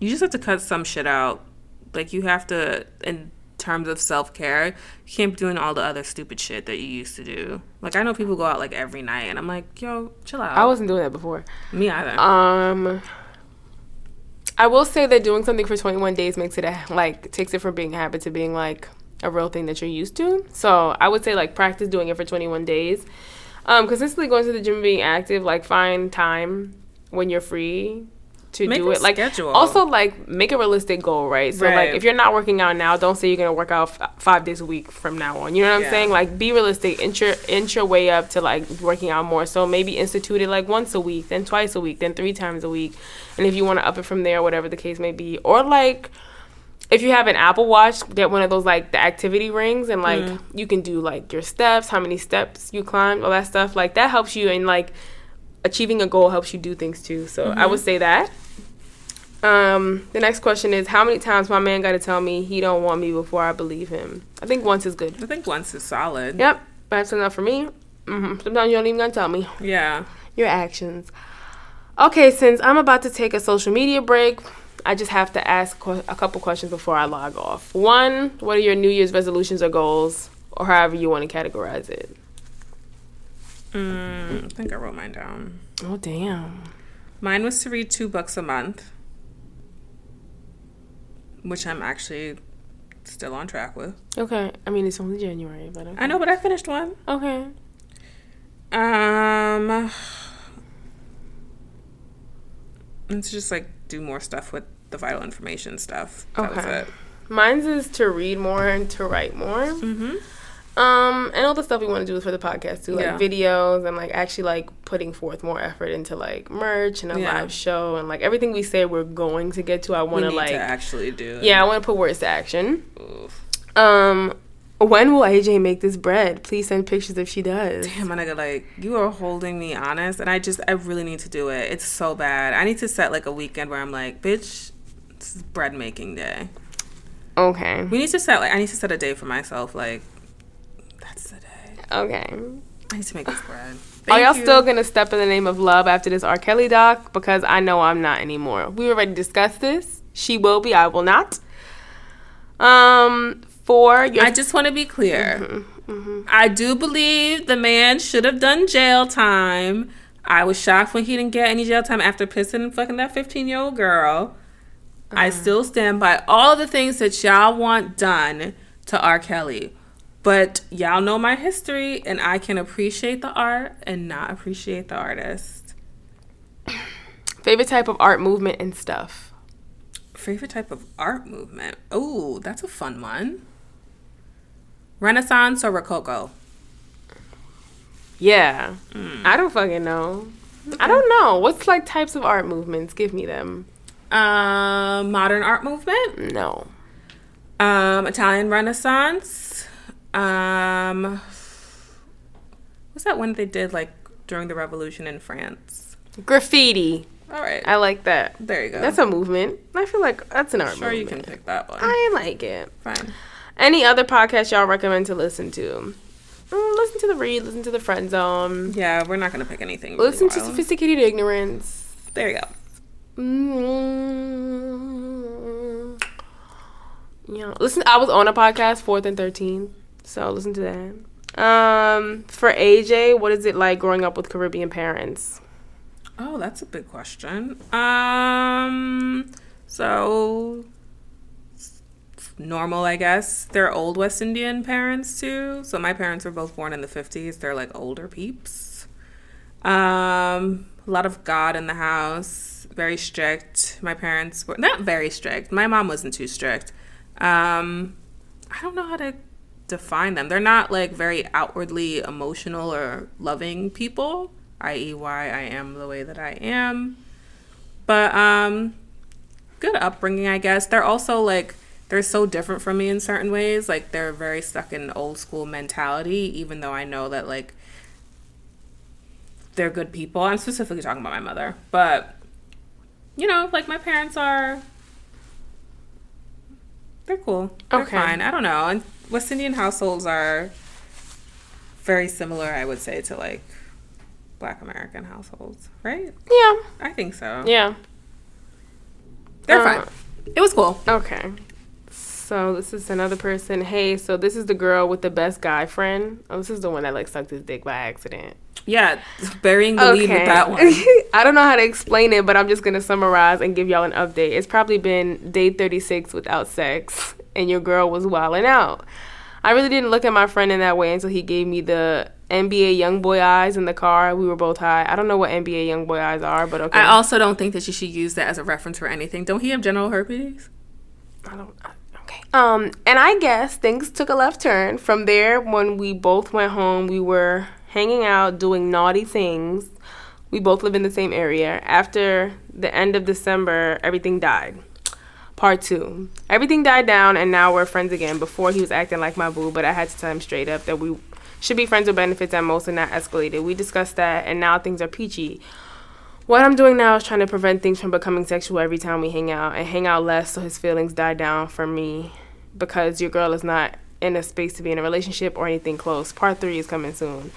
you just have to cut some shit out. Like you have to in terms of self-care, you can't be doing all the other stupid shit that you used to do. Like I know people go out like every night and I'm like, "Yo, chill out." I wasn't doing that before. Me either. Um I will say that doing something for 21 days makes it a, like takes it from being a habit to being like a real thing that you're used to. So, I would say like practice doing it for 21 days. Um consistently going to the gym being active, like find time when you're free to Make do it. Like schedule. also like make a realistic goal, right? So Right. like if you're not working out now, don't say you're going to work out f- 5 days a week from now on. You know what I'm saying? Like be realistic, inch your inch your way up to like working out more. So maybe institute it like once a week, then twice a week, then three times a week. And if you want to up it from there, whatever the case may be, or like if you have an Apple Watch, get one of those like the activity rings, and like mm. you can do like your steps, how many steps you climbed, all that stuff. Like that helps you, and like achieving a goal helps you do things too. So I would say that. Um, the next question is how many times my man got to tell me he don't want me before I believe him. I think once is good. I think once is solid. Yep, that's enough for me. hmm Sometimes you don't even gotta tell me Yeah. your actions. Okay, since I'm about to take a social media break, I just have to ask a couple questions before I log off. One, what are your New Year's resolutions or goals, or however you want to categorize it? Mm, I think I wrote mine down. Oh, damn. Mine was to read two books a month, which I'm actually still on track with. Okay. I mean, it's only January, but okay. I know, but I finished one. Okay. Um, let's just like do more stuff with the vital information stuff. That was Okay. it. Mine's is to read more and to write more. Mm-hmm. Um, and all the stuff we want to do for the podcast too, like Yeah. videos and like actually like putting forth more effort into like merch and a Yeah. live show and like everything we say we're going to get to. I want to like, actually do. it. yeah, I want to put words to action. Oof. Um, when will AJ make this bread? Please send pictures if she does. Damn, my nigga, like you are holding me honest, and I just I really need to do it. It's so bad. I need to set like a weekend where I'm like, bitch, this is bread making day. Okay. We need to set like I need to set a day for myself. Like that's the day. Okay. I need to make this bread. Are y'all you. still gonna step in the name of love after this R. Kelly doc? Because I know I'm not anymore. We already discussed this. She will be. I will not. Um, for your I just want to be clear. Mm-hmm, I do believe the man should have done jail time. I was shocked when he didn't get any jail time after pissing and fucking that 15 year old girl. I Uh-huh. still stand by all the things that y'all want done to R. Kelly. But y'all know my history, and I can appreciate the art and not appreciate the artist. favorite type of art movement and stuff. Favorite type of art movement? Oh, that's a fun one. Renaissance or Rococo? Yeah, I don't fucking know. I don't know. What's like types of art movements? Give me them. Um, modern art movement? No. Um, Italian Renaissance. Um, what's that one they did like during the revolution in France? Graffiti. All right, I like that. there you go. That's a movement. I feel like that's an art sure you can pick that one. I like it. Fine. Any other podcast y'all recommend to listen to? Mm, listen to the read. Listen to the friend zone. Yeah, we're not gonna pick anything. Really Listen to sophisticated ignorance. There you go. Mm, yeah. Listen. I was on a podcast, fourth and thirteenth. So listen to that. Um, for AJ, what is it like growing up with Caribbean parents? Oh, that's a big question. Um, so normal, I guess. They're old West Indian parents too. So my parents were both born in the fifties. They're like older peeps. Um, a lot of God in the house. Very strict. My parents were not very strict. My mom wasn't too strict. Um, I don't know how to define them. They're not like very outwardly emotional or loving people, i.e., why I am the way that I am. But um, good upbringing, I guess. They're also like they're so different from me in certain ways. Like they're very stuck in old school mentality, even though I know that like they're good people. I'm specifically talking about my mother, but you know, like my parents are. They're cool. They're Okay. fine. I don't know. And West Indian households are very similar, I would say, to like Black American households, right? Yeah. I think so. Yeah. They're Uh, fine. It was cool. Okay. So this is another person. Hey, so this is the girl with the best guy friend. Oh, this is the one that like sucked his dick by accident. Yeah, burying the lead with that one. I don't know how to explain it, but I'm just gonna summarize and give y'all an update. It's probably been day 36 without sex, and your girl was wilding out. I really didn't look at my friend in that way until he gave me the NBA YoungBoy eyes in the car. We were both high. I don't know what NBA YoungBoy eyes are, but okay. I also don't think that you should use that as a reference for anything. Don't he have general herpes? I don't. I- Okay. Um, and I guess things took a left turn from there. When we both went home, we were hanging out, doing naughty things. We both live in the same area. After the end of December, everything died. Part two. Everything died down, and now we're friends again. Before he was acting like my boo, but I had to tell him straight up that we should be friends with benefits at most and not escalated. We discussed that, and now things are peachy. What I'm doing now is trying to prevent things from becoming sexual every time we hang out and hang out less so his feelings die down for me because your girl is not in a space to be in a relationship or anything close. Part three is coming soon.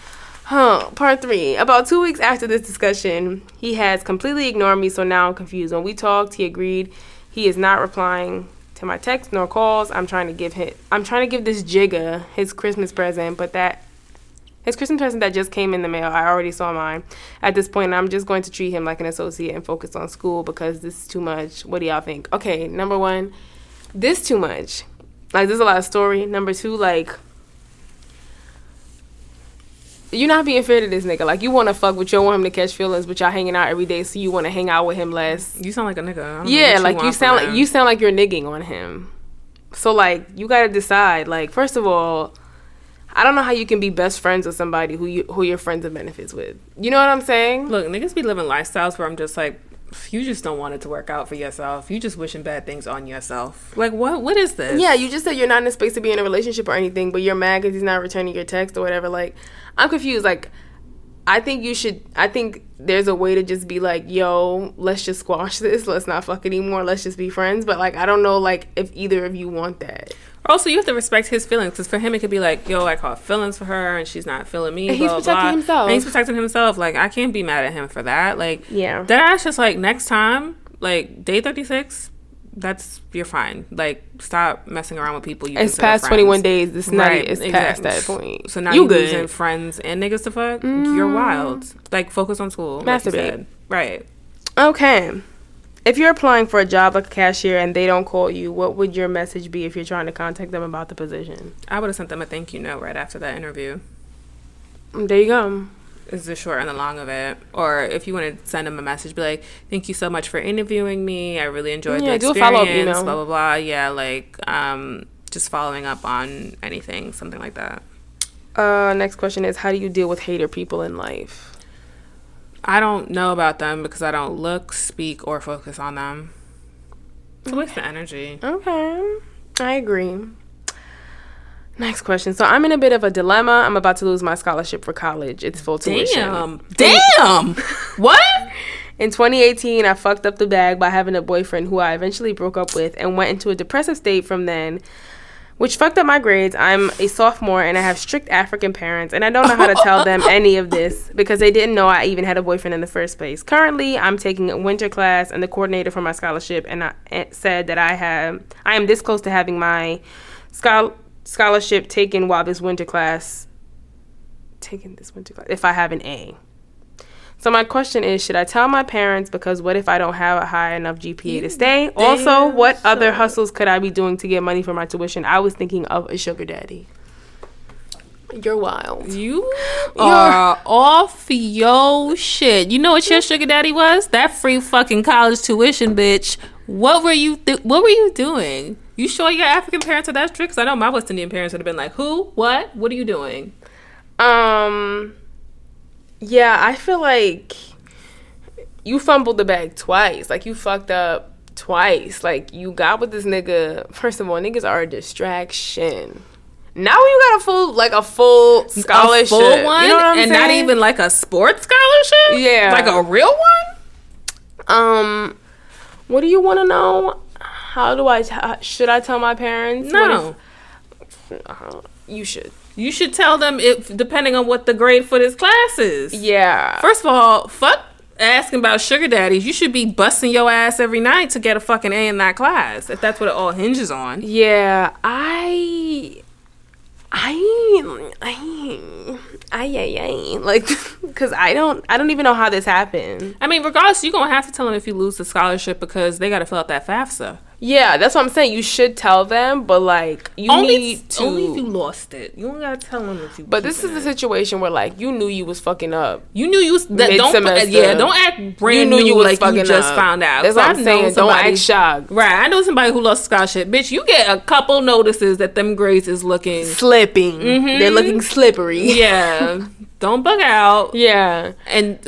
Huh, part three. About two weeks after this discussion, he has completely ignored me, so now I'm confused. When we talked, he agreed he is not replying to my texts nor calls. I'm trying to give him I'm trying to give this jigga his Christmas present, but that his Christmas present that just came in the mail. I already saw mine. At this point, I'm just going to treat him like an associate and focus on school because this is too much. What do y'all think? Okay, number one, this too much. Like there's a lot of story. Number two, like you're not being fair to this nigga. Like you want to fuck, but you don't want him to catch feelings. But y'all hanging out every day, so you want to hang out with him less. You sound like a nigga. I don't know Yeah, like you sound like him. you sound like you're nigging on him. So like you gotta decide. Like first of all, I don't know how you can be best friends with somebody who you who your friends and benefits with. You know what I'm saying? Look, niggas be living lifestyles where I'm just like, you just don't want it to work out for yourself. You just wishing bad things on yourself. Like what? What is this? Yeah, you just said you're not in a space to be in a relationship or anything, but you're mad because he's not returning your text or whatever. Like, I'm confused. Like, I think you should. I think there's a way to just be like, yo, let's just squash this. Let's not fuck anymore. Let's just be friends. But like, I don't know, like, if either of you want that. Also, you have to respect his feelings because for him it could be like, yo, I caught feelings for her and she's not feeling me. And he's protecting blah. himself. And he's protecting himself. Like I can't be mad at him for that. Like Yeah. that's just like next time, like day thirty six. That's you're fine. Like stop messing around with people. You It's past 21 days. It's not. Right, It's past exactly. that point. So now you you good. losing friends and niggas to fuck. You're mm. wild. Like focus on school. like Masturbate. said. Right. Okay. If you're applying for a job like a cashier and they don't call you, what would your message be if you're trying to contact them about the position? I would have sent them a thank you note right after that interview. There you go. Is the short and the long of it. Or if you want to send them a message, be like, "Thank you so much for interviewing me. I really enjoyed Yeah, the do a experience." follow-up email. Blah blah blah. Yeah, like um, just following up on anything, something like that. Uh, next question is how do you deal with hater people in life? I don't know about them because I don't look, speak, or focus on them. It's a waste of energy. Okay, I agree. Next question. So I'm in a bit of a dilemma. I'm about to lose my scholarship for college. It's full tuition. Damn, damn. what? In 2018, I fucked up the bag by having a boyfriend who I eventually broke up with and went into a depressive state from then, which fucked up my grades. I'm a sophomore and I have strict African parents, and I don't know how to tell them any of this because they didn't know I even had a boyfriend in the first place. Currently, I'm taking a winter class, and the coordinator for my scholarship and I, eh, said that I have I am this close to having my schol- scholarship taken while this winter class taking this winter class if I have an A. So my question is, should I tell my parents because what if I don't have a high enough GPA to stay? Also, damn what other hustles could I be doing to get money for my tuition? I was thinking of a sugar daddy. You're wild. You are off your shit. You know what your sugar daddy was? That free fucking college tuition, bitch. What were you? Th- what were you doing? You sure your African parents are that strict? Because I know my West Indian parents would have been like, "Who? What? What are you doing?" Um, yeah, I feel like you fumbled the bag twice. Like you fucked up twice. Like you got with this nigga. First of all, niggas are a distraction. Now you got a full, like a full scholarship, A full one, you know what I'm and saying? not even like a sports scholarship. Yeah. like a real one. Um, what do you want to know? How do I? T- should I tell my parents? No, if- uh, you should. you should tell them if depending on what the grade for this class is. Yeah. First of all, fuck asking about sugar daddies. You should be busting your ass every night to get a fucking A in that class. If that's what it all hinges on. Yeah, I, I, I, I, I, I, like, cause I don't, I don't even know how this happened. I mean, regardless, you're gonna have to tell them if you lose the scholarship because they gotta fill out that FAFSA. Yeah, that's what I'm saying. You should tell them, but like, you only, need to. only if you lost it. You don't gotta tell them if you. but this is the situation where like you knew you was fucking up. You knew you was that, don't yeah don't act brand you knew new you was like fucking you just up. found out. That's what I'm saying. Don't act shocked. Right, I know somebody who lost scholarship. Bitch, you get a couple notices that them grades is looking. Slipping. They're mm-hmm. looking slippery. Yeah, don't bug out. Yeah. And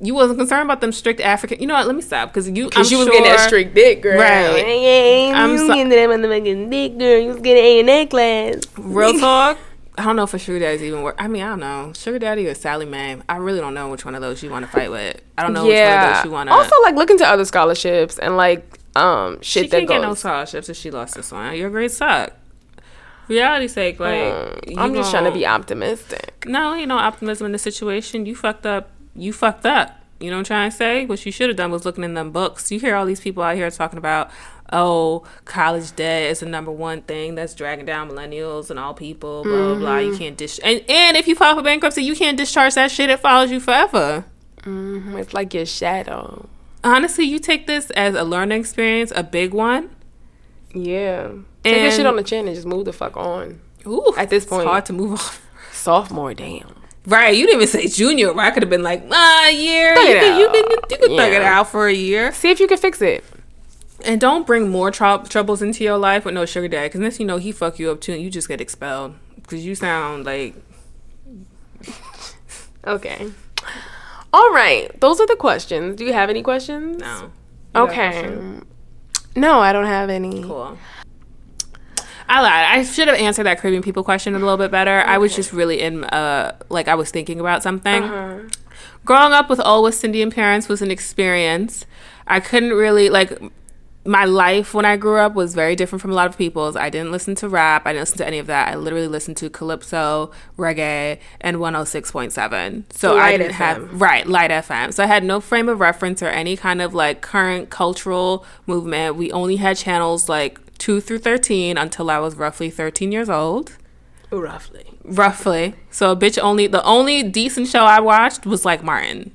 you wasn't concerned about them strict African. You know what? Let me stop because you. Cause you was sure, getting that strict dick, girl. Right. Yeah, I'm you was so- getting that motherfucking dick, girl. You was getting A in that class. Real talk. I don't know if a sugar daddy's even work. I mean, I don't know. Sugar daddy or Sallie Mae. I really don't know which one of those you want to fight with. I don't know which one of those you want to. Also, like look into other scholarships and like um she shit that can't get no scholarships if she lost this one. Your grades suck. Reality sake, like you I'm just trying to be optimistic. No, you know, optimism in the situation. You fucked up. You fucked up. You know what I'm trying to say? What you should have done was looking in them books. You hear all these people out here talking about, oh, college debt is the number one thing that's dragging down millennials and all people, blah, blah, blah. You can't dish. And, and if you file for bankruptcy, you can't discharge that shit. It follows you forever. Mhm, It's like your shadow. Honestly, you take this as a learning experience, a big one. Yeah. Take your shit on the chin and just move the fuck on. Ooh, At this point. it's hard to move on. Sophomore, damn. Right, you didn't even say junior. Where I could have been like, ah, a year. Thug You it could, you could, out. you could thug it out for a year. See if you can fix it. And don't bring more trou- troubles into your life with no sugar daddy, because next you know he fuck you up too, and you just get expelled because you sound like Okay. All right. Those are the questions. Do you have any questions? no. You Okay. question? No, I don't have any. Cool. I lied. I should have answered that Caribbean people question a little bit better. I was just really in, uh, like I was thinking about something. Uh-huh. Growing up with all West Indian parents was an experience. I couldn't really like my life when I grew up was very different from a lot of people's. I didn't listen to rap. I didn't listen to any of that. I literally listened to calypso, reggae, and 106.7. So I didn't FM. have right Lite FM. So I had no frame of reference or any kind of like current cultural movement. We only had channels like 2 through 13 until I was roughly 13 years old Roughly. roughly. So bitch only the only decent show I watched was like Martin.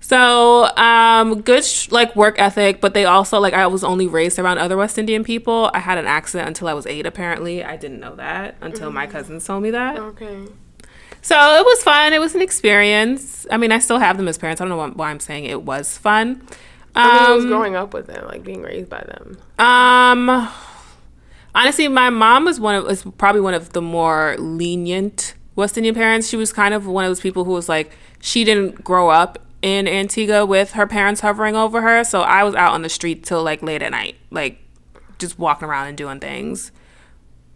So um good sh- like work ethic, but they also like I was only raised around other West Indian people. I had an accent until I was 8 apparently. I didn't know that until my cousins told me that. Okay. So it was fun. It was an experience. I mean, I still have them as parents. I don't know why I'm saying it was fun. I mean, was Um, growing up with them, like being raised by them. um, honestly, my mom was one of was probably one of the more lenient West Indian parents. She was kind of one of those people who was like she didn't grow up in Antigua with her parents hovering over her, so I was out on the street till like late at night, like just walking around and doing things.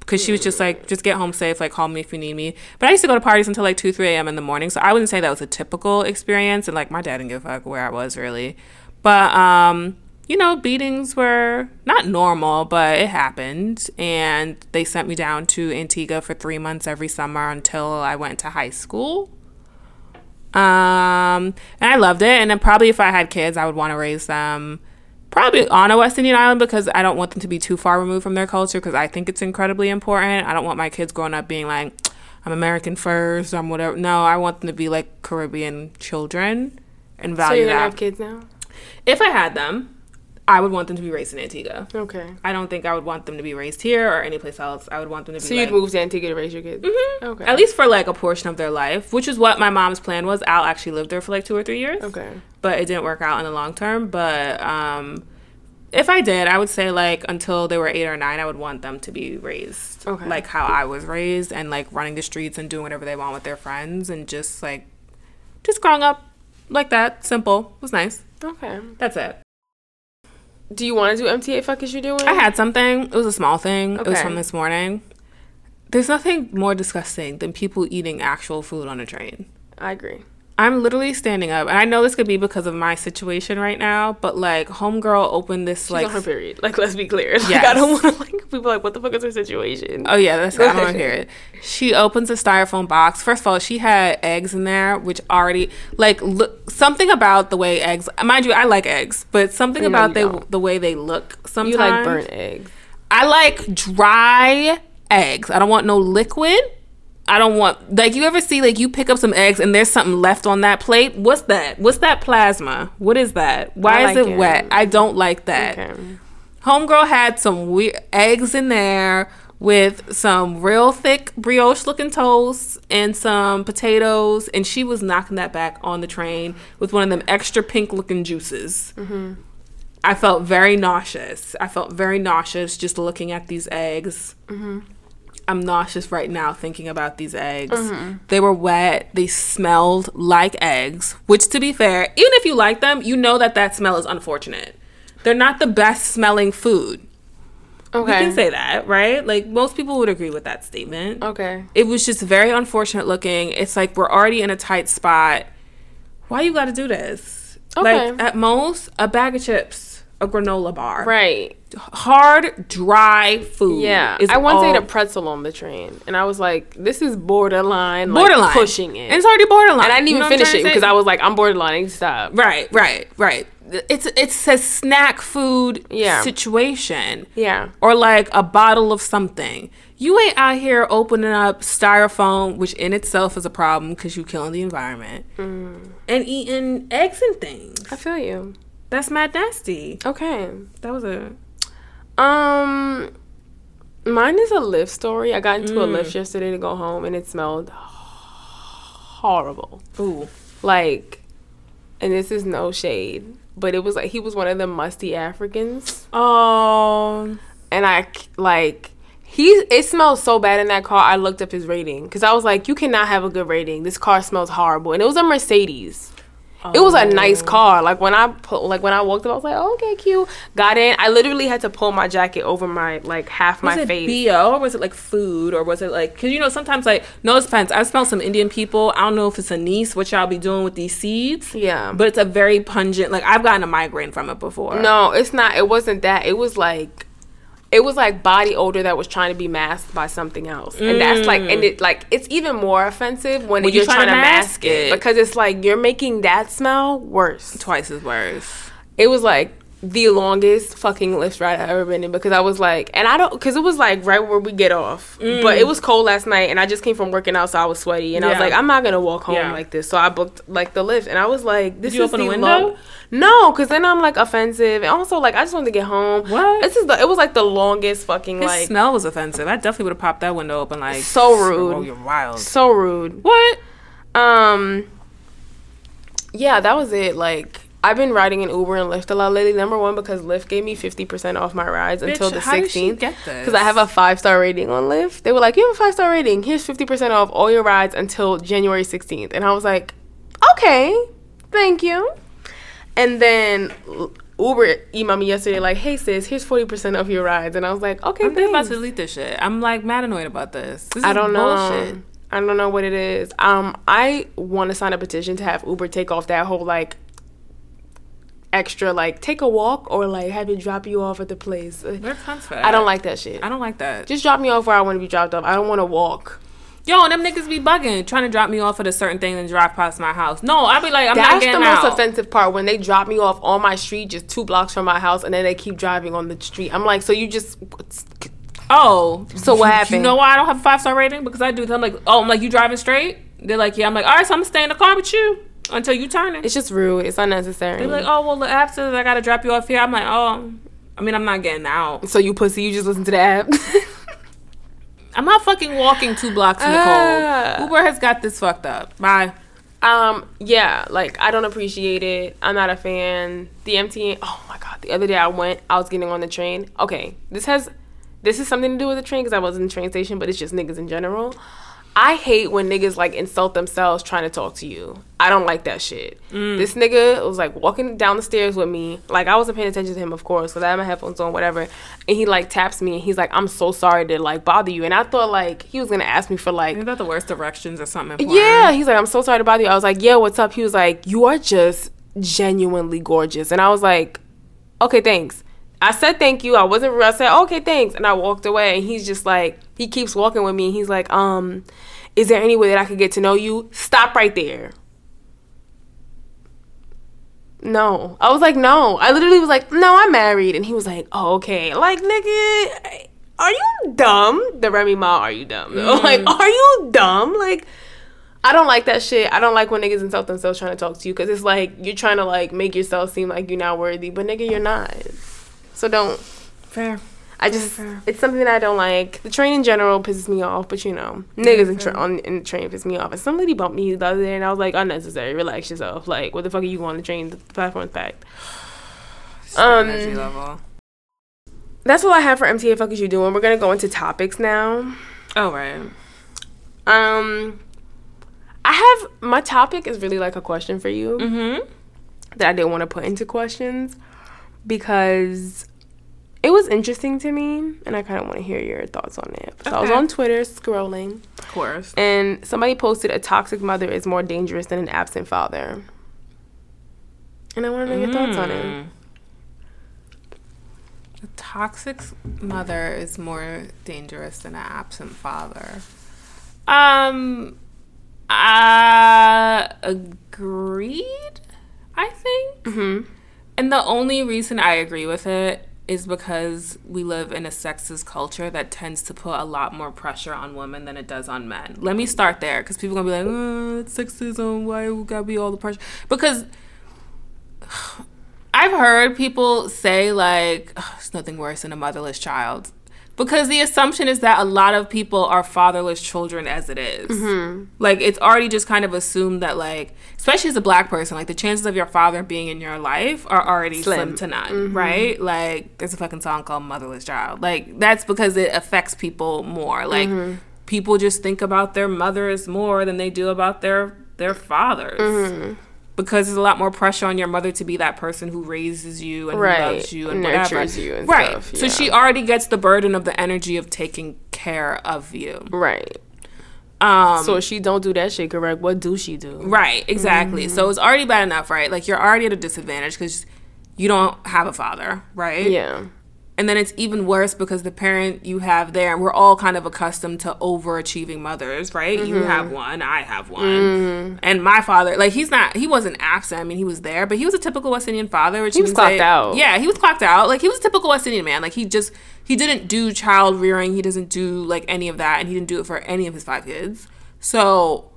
Because she was just like, just get home safe, like call me if you need me. But I used to go to parties until like 2, 3 a.m. in the morning. So I wouldn't say that was a typical experience. And like my dad didn't give a fuck where I was really. But, um, you know, beatings were not normal, but it happened. And they sent me down to Antigua for three months every summer until I went to high school. Um, and I loved it. And then probably if I had kids, I would want to raise them probably on a West Indian island because I don't want them to be too far removed from their culture because I think it's incredibly important. I don't want my kids growing up being like, I'm American first, I'm whatever. No, I want them to be like Caribbean children and value So you're gonna that. have kids now? If I had them, I would want them to be raised in Antigua. Okay. I don't think I would want them to be raised here or anyplace else. I would want them to be So like, you'd move to Antigua to raise your kids? Mhm. Okay. at least for like a portion of their life, which is what my mom's plan was. Al actually lived there for like two or three years Okay. but it didn't work out in the long term. But um, if I did, I would say like until they were eight or nine, I would want them to be raised Okay. like how I was raised and like running the streets and doing whatever they want with their friends and just like just growing up like that. Simple. It was nice. Okay. That's it. Do you want to do MTA fuck is you doing? I had something. It was a small thing. It was from this morning. There's nothing more disgusting than people eating actual food on a train. I agree. I'm literally standing up, and I know this could be because of my situation right now, but like, homegirl opened this She's like on her period. Like, let's be clear. Like, I don't want to like people like, what the fuck is her situation? Oh yeah, that's I don't want to hear it. She opens a styrofoam box. First of all, she had eggs in there, which already like look something about the way eggs. Mind you, I like eggs, but something No, about they don't. the way they look. Sometimes you like burnt eggs. I like dry eggs. I don't want no liquid. I don't want like you ever see like you pick up some eggs and there's something left on that plate. What's that? What's that plasma? What is that? Why I is it it. wet? I don't like that. Okay. Homegirl had some weird eggs in there with some real thick brioche looking toast and some potatoes, and she was knocking that back on the train with one of them extra pink looking juices. Mm-hmm. I felt very nauseous. I felt very nauseous just looking at these eggs. Mm-hmm. I'm nauseous right now thinking about these eggs. Mm-hmm. They were wet. They smelled like eggs, which, to be fair, even if you like them, you know that that smell is unfortunate. They're not the best smelling food. Okay. We can say that, right? Like most people would agree with that statement. Okay. It was just very unfortunate looking. It's like we're already in a tight spot. Why you got to do this? Okay. Like at most a bag of chips, a granola bar. Right. Hard, dry food. Yeah. I once all- ate a pretzel on the train, and I was like, "This is borderline, like, borderline pushing it." And it's already borderline. and I didn't You even know finish it because? I was like, "I'm borderline. I need to stop." Right, right, right. it's it's a snack food Yeah. situation. Yeah. Or like a bottle of something. You ain't out here opening up styrofoam, which in itself is a problem because you're killing the environment, Mm. and eating eggs and things. I feel you. That's mad nasty. Okay. That was a Um, mine is a Lyft story. I got into a Lyft yesterday to go home, and it smelled horrible. ooh. Like, and this is no shade, but it was like he was one of the musty Africans, Oh, and I like he. It smelled so bad in that car. I looked up his rating because I was like, you cannot have a good rating. This car smells horrible, and it was a Mercedes. It was a oh. nice car. Like when I put, like when I walked up, I was like, oh, okay, cute. Got in. I literally had to pull my jacket over my like half was my it face. bo or was it like food or was it like because you know sometimes like no offense I smell some Indian people I don't know if it's a anise what y'all be doing with these seeds Yeah. but it's a very pungent like I've gotten a migraine from it before No, it's not. It wasn't that. It was like, it was like body odor that was trying to be masked by something else, and that's like, and mm. it like it's even more offensive when, When you're, trying, trying to to mask mask it it. because it's like you're making that smell worse. twice as worse It was like the longest fucking Lyft ride I've ever been in because I was like, and I don't, because it was like right where we get off, but it was cold last night, and I just came from working out, so I was sweaty, and I was like, I'm not gonna walk home Yeah. like this, so I booked like the Lyft, and I was like, this you is open the window? long- no, because then I'm like offensive, and also like I just wanted to get home. What? This is the. It was like the longest fucking his like smell was offensive I definitely would have popped that window open like So rude. oh, you're wild so rude. what Um. Yeah, that was it. Like I've been riding an Uber and Lyft a lot lately. Number one because Lyft gave me fifty percent off my rides until the how did she sixteenth. Because I have a five star rating on Lyft. They were like, "You have a five star rating. Here's fifty percent off all your rides until January sixteenth." And I was like, "Okay, thank you." And then Uber emailed me yesterday like, "Hey sis, here's forty percent of your rides." And I was like, "Okay, I'm thinking about to delete this shit I'm like mad annoyed about this this is I don't know. bullshit I don't know what it is. Um, I want to sign a petition to have Uber take off that whole like extra like take a walk or like have it drop you off at the place. They're cunts for I don't like that shit. I don't like that Just drop me off where I want to be dropped off. I don't want to walk. Yo, and them niggas be bugging, trying to drop me off at a certain thing and drive past my house. No, I'll be like, I'm not getting out. That's the most offensive part when they drop me off on my street just two blocks from my house and then they keep driving on the street. I'm like, so you just Oh, So what happened? You know why I don't have a five star rating? Because I do. I'm like, oh, I'm like, you driving straight? They're like, yeah. I'm like, all right, so I'm gonna stay in the car with you until you turn it. it's just rude. It's unnecessary. They're like, oh, well, the app says I gotta drop you off here. I'm like, oh, I mean, I'm not getting out. so you pussy, you just listen to the app. I'm not fucking walking two blocks in the Ah. cold. Uber has got this fucked up. Bye. Um, yeah, like I don't appreciate it. I'm not a fan. The MTA. Oh my god, the other day I went. I was getting on the train. Okay, this has this is something to do with the train because I was in the train station, but it's just niggas in general. I hate when niggas like insult themselves trying to talk to you. I don't like that shit. Mm. This nigga was like walking down the stairs with me. Like I wasn't paying attention to him, of course, because I had my headphones on, whatever. And he like taps me and he's like, "I'm so sorry to like bother you." And I thought like he was gonna ask me for like Isn't that the worst directions or something? important? yeah, he's like, I'm so sorry to bother you. I was like, yeah, what's up? He was like, you are just genuinely gorgeous. And I was like, okay, thanks. I said thank you. I wasn't, real. I said, okay, thanks. And I walked away. And he's just like, he keeps walking with me. He's like, um, is there any way that I could get to know you? Stop right there. No. I was like, no. I literally was like, no, I'm married. And he was like, oh, okay. Like, nigga, are you dumb? The Remy Ma, are you dumb? Like, are you dumb? Like, I don't like that shit. I don't like when niggas insult themselves trying to talk to you because it's like you're trying to like make yourself seem like you're not worthy, but nigga, you're not. So don't. Fair. I just fair. it's something that I don't like. The train in general pisses me off, but you know, niggas in, tra- on in the train piss me off. And somebody bumped me the other day, and I was like, unnecessary. Relax yourself. Like, what the fuck are you going on the train? The platform's packed. Um, Energy level. That's all I have for MTA. Fuck is you doing? We're gonna go into topics now. Oh right. Um, I have my topic is really like a question for you. Mm-hmm. that I didn't want to put into questions because it was interesting to me and I kind of want to hear your thoughts on it. So I was on Twitter scrolling Of course. and somebody posted a toxic mother is more dangerous than an absent father. And I want to know your thoughts on it. Mm. A toxic mother is more dangerous than an absent father. Um, I agreed. I think, Mhm. And the only reason I agree with it is because we live in a sexist culture that tends to put a lot more pressure on women than it does on men. Let me start there because people are gonna be like, oh, sexism. Why we gotta be all the pressure? Because I've heard people say like, oh, "There's nothing worse than a motherless child," because the assumption is that a lot of people are fatherless children as it is. Mm-hmm. Like it's already just kind of assumed that like, especially as a black person, like the chances of your father being in your life are already slim, Slim. to none, Mm-hmm. right? Like there's a fucking song called "Motherless Child." Like that's because it affects people more. Like Mm-hmm. people just think about their mothers more than they do about their their fathers Mm-hmm. Because there's a lot more pressure on your mother to be that person who raises you and Right. who loves you and Nurtures whatever. you and right. stuff, So she already gets the burden of the energy of taking care of you. Right. Um, So if she don't do that shit correct, what do she do? right. Exactly. Mm-hmm. So it's already bad enough, right? Like you're already at a disadvantage because you don't have a father, right? Yeah. And then it's even worse because the parent you have there, and we're all kind of accustomed to overachieving mothers, right? You Mm-hmm. have one, I have one. And my father, like, he's not, he wasn't absent. I mean, he was there, but he was a typical West Indian father. Which He was clocked that- out. Yeah, he was clocked out. Like, he was a typical West Indian man. Like, he just, he didn't do child rearing. He doesn't do, like, any of that. And he didn't do it for any of his five kids. So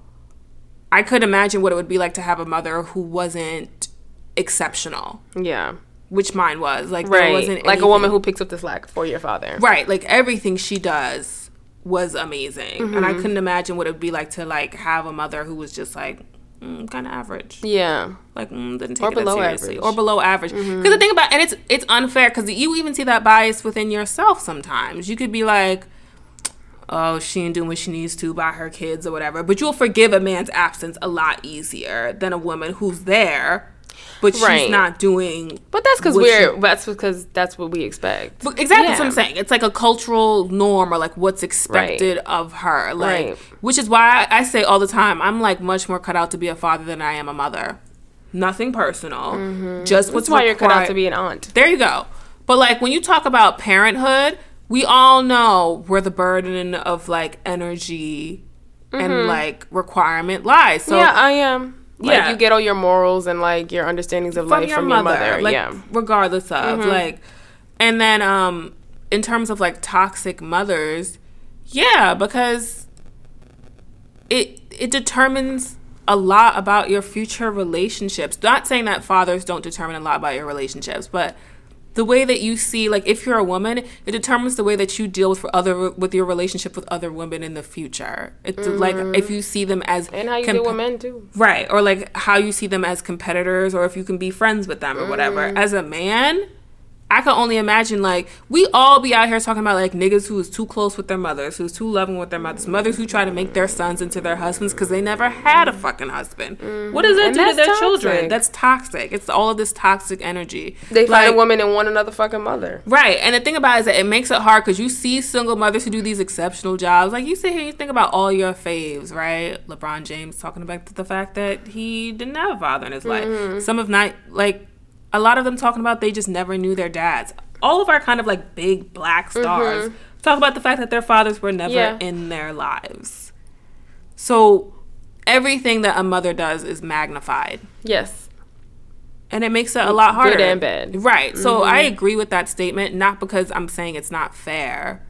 I could imagine what it would be like to have a mother who wasn't exceptional, Yeah. Which mine was. Like, there wasn't Like a woman who picks up the slack for your father. Right, like everything she does was amazing, and Mm-hmm. I couldn't imagine what it would be like to like have a mother who was just like mm, kind of average, Yeah. like mm, didn't take Or it that below seriously, average. Mm-hmm. or below average. Because the thing about and it's it's unfair because you even see that bias within yourself sometimes. You could be like. Oh, she ain't doing what she needs to by her kids or whatever. But you'll forgive a man's absence a lot easier than a woman who's there, but she's not doing But that's because we're you- that's because that's what we expect. But exactly that's what I'm saying. It's like a cultural norm or like what's expected of her. Like Right. which is why I, say all the time, I'm like much more cut out to be a father than I am a mother. Nothing personal. Just what's That's why you're cut out required- to be an aunt. There you go. But like when you talk about parenthood, we all know where the burden of like energy and like requirement lies. So Mm-hmm. yeah, I am. Like Yeah. you get all your morals and like your understandings of from life your from mother, your mother. like yeah. Mm-hmm. regardless of like, and then um, in terms of like toxic mothers, yeah, because it it determines a lot about your future relationships. Not saying that fathers don't determine a lot about your relationships, but the way that you see like if you're a woman it determines the way that you deal with for other with your relationship with other women in the future it's like if you see them as Mm-hmm. And how you compa- deal with men too. Right. Or like how you see them as competitors or if you can be friends with them or whatever. Mm. As a man, I can only imagine like we all be out here talking about like niggas who is too close with their mothers, who's too loving with their mothers, mothers who try to make their sons into their husbands because they never had a fucking husband. Mm-hmm. What does that And do to their toxic. children? That's toxic. It's all of this toxic energy. They find a woman and want another fucking mother. Right. And the thing about it is that it makes it hard because you see single mothers who do these exceptional jobs. Like you sit here and you think about all your faves, right? LeBron James talking about the fact that he didn't have a father in his life. Mm-hmm. Some of not like a lot of them talking about they just never knew their dads. All of our kind of like big black mm-hmm. stars talk about the fact that their fathers were never Yeah. in their lives. So everything that a mother does is magnified Yes. and it makes it a lot harder. Good and bad. Right. So mm-hmm. I agree with that statement, not because I'm saying it's not fair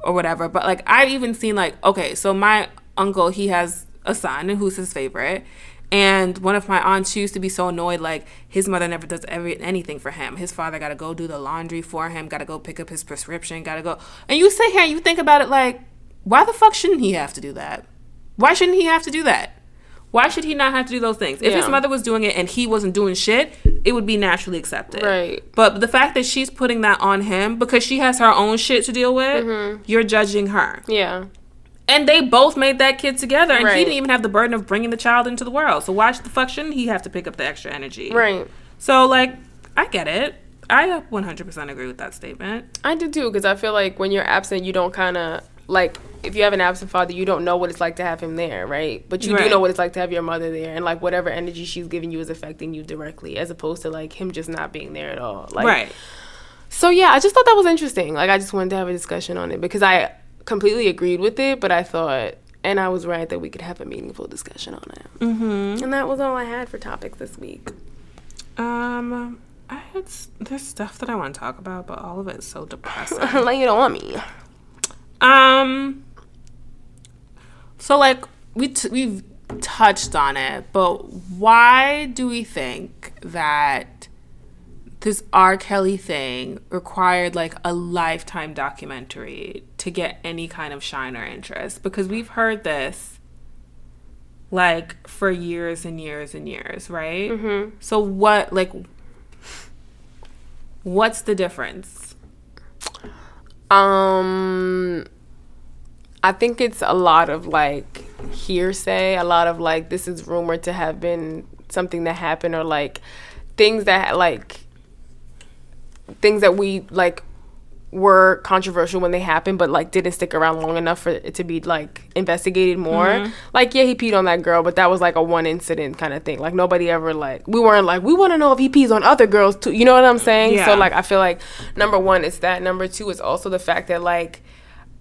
or whatever, but like I've even seen like okay, so my uncle he has a son who's his favorite. And one of my aunts used to be so annoyed, like his mother never does every anything for him. His father got to go do the laundry for him, got to go pick up his prescription, got to go. And you sit here and you think about it, like, why the fuck shouldn't he have to do that? Why shouldn't he have to do that? Why should he not have to do those things? If his mother was doing it and he wasn't doing shit, it would be naturally accepted. Right. But the fact that she's putting that on him because she has her own shit to deal with, Mm-hmm. you're judging her. Yeah. And they both made that kid together, and he didn't even have the burden of bringing the child into the world. So why the fuck shouldn't he have to pick up the extra energy? Right. So like, I get it. I 100% agree with that statement. I do too, because I feel like when you're absent, you don't kind of like if you have an absent father, you don't know what it's like to have him there, right? But you do know what it's like to have your mother there, and like whatever energy she's giving you is affecting you directly, as opposed to like him just not being there at all. Like, right. So yeah, I just thought that was interesting. Like I just wanted to have a discussion on it because I completely agreed with it, but I thought. And I was right that we could have a meaningful discussion on it. Mm-hmm. And that was all I had for topics this week. Um, I, it's, there's stuff that I want to talk about, but all of it is so depressing. Lay it don't me. Um. So like we t- we've touched on it, but why do we think that this R. Kelly thing required like a lifetime documentary to get any kind of shine or interest? Because we've heard this like for years and years and years, right? Mm-hmm. So what like what's the difference? Um, I think it's a lot of like hearsay, a lot of like this is rumored to have been something that happened, or like things that like things that we like were controversial when they happened, but like didn't stick around long enough for it to be like investigated more. Mm-hmm. Like, yeah, he peed on that girl, but that was like a one incident kind of thing. Like nobody ever like we weren't like we want to know if he pees on other girls too. You know what I'm saying? Yeah. So like I feel like number one is that. Number two is also the fact that like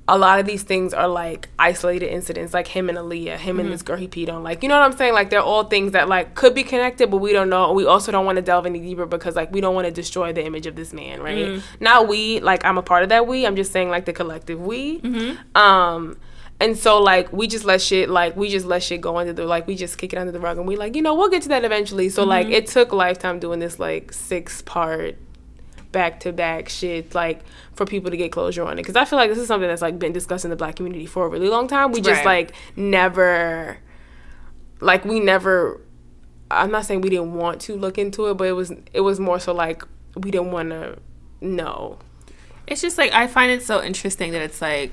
a lot of these things are like isolated incidents, like him and Aaliyah, him and mm-hmm. this girl he peed on. Like, you know what I'm saying? Like, they're all things that like could be connected, but we don't know. We also don't want to delve any deeper because like we don't want to destroy the image of this man, right? Mm-hmm. Not we, like I'm a part of that we. I'm just saying like the collective we. Mm-hmm. Um, and so like we just let shit like we just let shit go under the like we just kick it under the rug and we like you know we'll get to that eventually. So like it took lifetime doing this like six part back to back shit like for people to get closure on it because I feel like this is something that's like been discussed in the black community for a really long time. We just Right. like never like we never I'm not saying we didn't want to look into it, but it was it was more so like we didn't want to know. It's just like I find it so interesting that it's like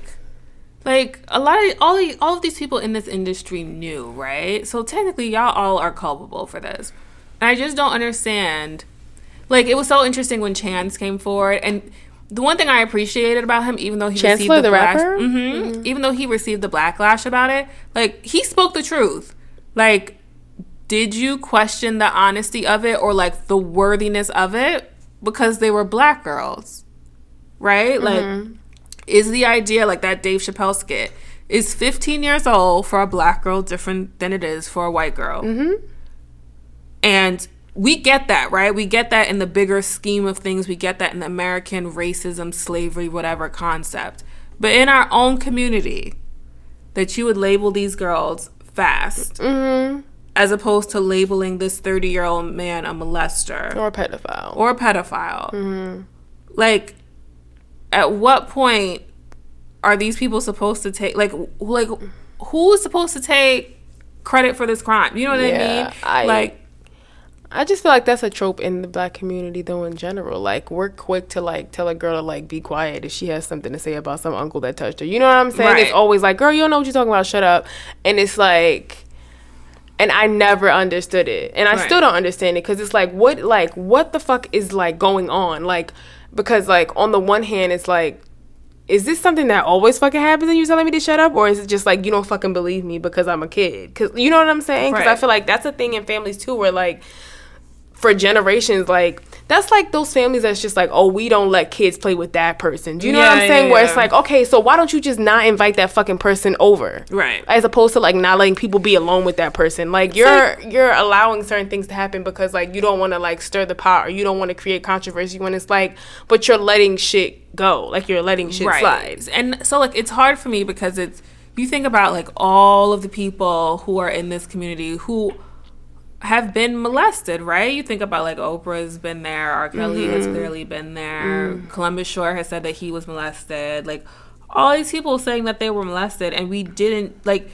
like a lot of all the, all of these people in this industry knew, right? So technically y'all all are culpable for this. And I just don't understand like it was so interesting when Chance came forward and the one thing I appreciated about him, even though he Chancellor, received the, the black- rapper? Mhm. even though he received the backlash about it, like he spoke the truth. Like, did you question the honesty of it or like the worthiness of it because they were black girls, right? Like, is the idea like that Dave Chappelle skit is 15 years old for a black girl different than it is for a white girl? Mm-hmm. And we get that, right? We get that in the bigger scheme of things. We get that in the American racism, slavery, whatever concept. But in our own community, that you would label these girls fast Mm-hmm. as opposed to labeling this 30 year old man a molester Or a pedophile. or a pedophile. Like, at what point are these people supposed to take, like, like, who is supposed to take credit for this crime? You know what I mean? I- like, I just feel like that's a trope in the black community though in general. Like we're quick to like tell a girl to like be quiet if she has something to say about some uncle that touched her. You know what I'm saying? Right. It's always like, girl, you don't know what you're talking about, shut up. And it's like and I never understood it. And I Right. still don't understand it cuz it's like what like what the fuck is like going on? Like because like on the one hand it's like is this something that always fucking happens and you're telling me to shut up or is it just like you don't fucking believe me because I'm a kid? Cuz you know what I'm saying? Cuz I feel like that's a thing in families too where like for generations like that's like those families that's just like oh we don't let kids play with that person. Do you know what i'm saying? yeah, where it's like okay so why don't you just not invite that fucking person over? Right. as opposed to like not letting people be alone with that person. Like you're you're allowing certain things to happen because like you don't want to like stir the pot or you don't want to create controversy when it's like but you're letting shit go. Like you're letting shit slide. And so like it's hard for me because it's you think about like all of the people who are in this community who have been molested, right? You think about like Oprah's been there, R. Kelly has Mm-hmm. clearly been there, Mm. Columbus Short has said that he was molested, like all these people saying that they were molested and we didn't like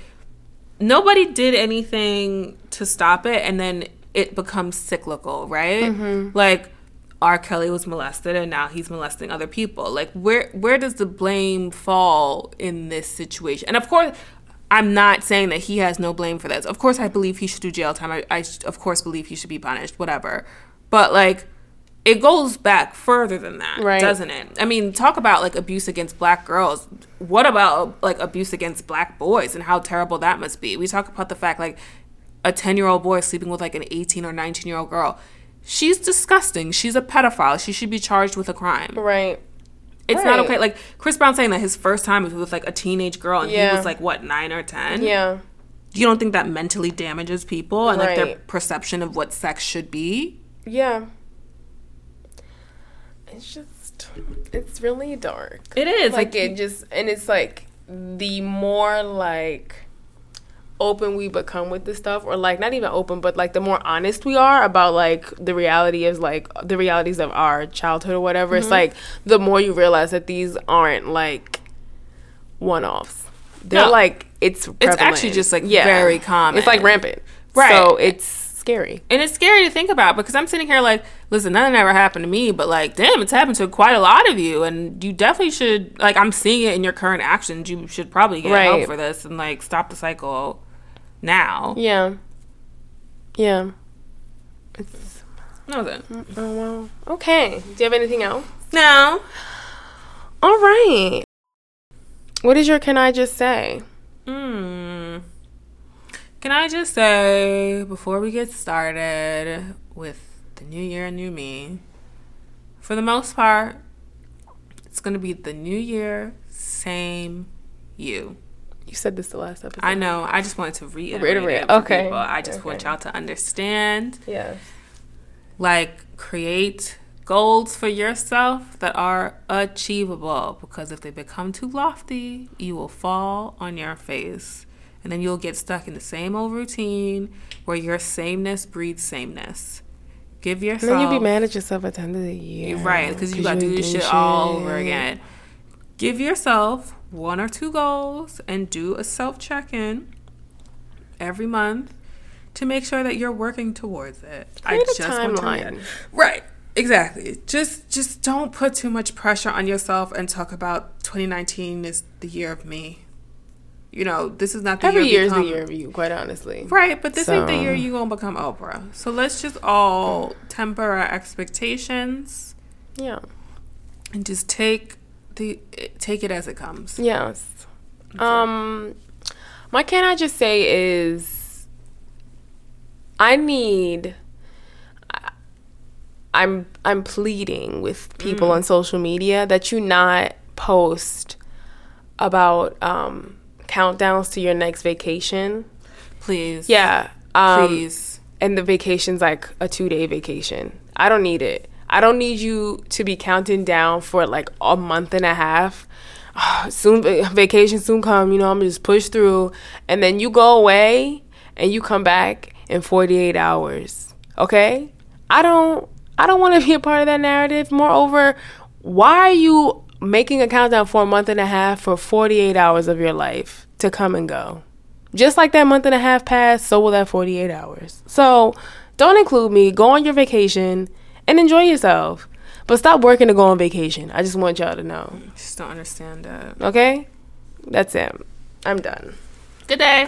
nobody did anything to stop it and then it becomes cyclical, right? Mm-hmm. Like R. Kelly was molested and now he's molesting other people. Like where where does the blame fall in this situation? And of course I'm not saying that he has no blame for this. Of course I believe he should do jail time. I, I of course believe he should be punished, whatever. But like it goes back further than that, Right. doesn't it? I mean, talk about like abuse against black girls. What about like abuse against black boys and how terrible that must be? We talk about the fact like a 10 year old boy sleeping with like an 18 or 19 year old girl. She's disgusting. She's a pedophile. She should be charged with a crime. right It's not okay. Like Chris Brown saying that his first time was with like a teenage girl and he was like what nine or ten. yeah You don't think that mentally damages people and like their perception of what sex should be? yeah it's just it's really dark. It is like it just and it's like the more like open we become with this stuff or like not even open but like the more honest we are about like the reality is like the realities of our childhood or whatever Mm-hmm. it's like the more you realize that these aren't like one-offs they're No. like it's It's actually just, like, very common. it's like rampant Right. so it's scary And it's scary to think about because I'm sitting here like, listen, nothing ever happened to me, but like, damn, it's happened to quite a lot of you, and you definitely should like. I'm seeing it in your current actions. You should probably get help for this and like stop the cycle now. yeah yeah it's No, then. oh well okay do you have anything else No. All right. What is your can I just say? Hmm. Can I just say before we get started with the new year, and new me? For the most part, it's gonna be the new year, same you. You said this the last episode. I know. I just wanted to reiterate. Reiterate, it okay. people. I just want y'all to understand. Yes. Like, create goals for yourself that are achievable. Because if they become too lofty, you will fall on your face, and then you'll get stuck in the same old routine where your sameness breeds sameness. Give And yourself. then you'll be mad at yourself at the end of the year. Right, because you got to do this doing shit all over again. Give yourself one or two goals and do a self check in every month to make sure that you're working towards it. Create a want to. Right. Exactly. Just just don't put too much pressure on yourself and talk about 2019 is the year of me. You know, this is not the Every year year is the year of you, quite honestly. Right, but this ain't the year you gonna become Oprah. So let's just all temper our expectations Yeah. and just take the take it as it comes. Yes. Um, my can I just say is, I need. I'm I'm pleading with people on social media that you not post about um, countdowns to your next vacation. Please. Yeah. Um, Please. and the vacation's like a two day vacation. I don't need it. I don't need you to be counting down for like a month and a half. Soon vacation soon come, you know, I'm just push through and then you go away and you come back in 48 hours. Okay? I don't I don't want to be a part of that narrative. Moreover, why are you making a countdown for a month and a half for 48 hours of your life to come and go? Just like that month and a half passed, so will that 48 hours. So don't include me. Go on your vacation and enjoy yourself. But stop working to go on vacation. I just want y'all to know. Just don't understand that. Okay? That's it. I'm done. Good day.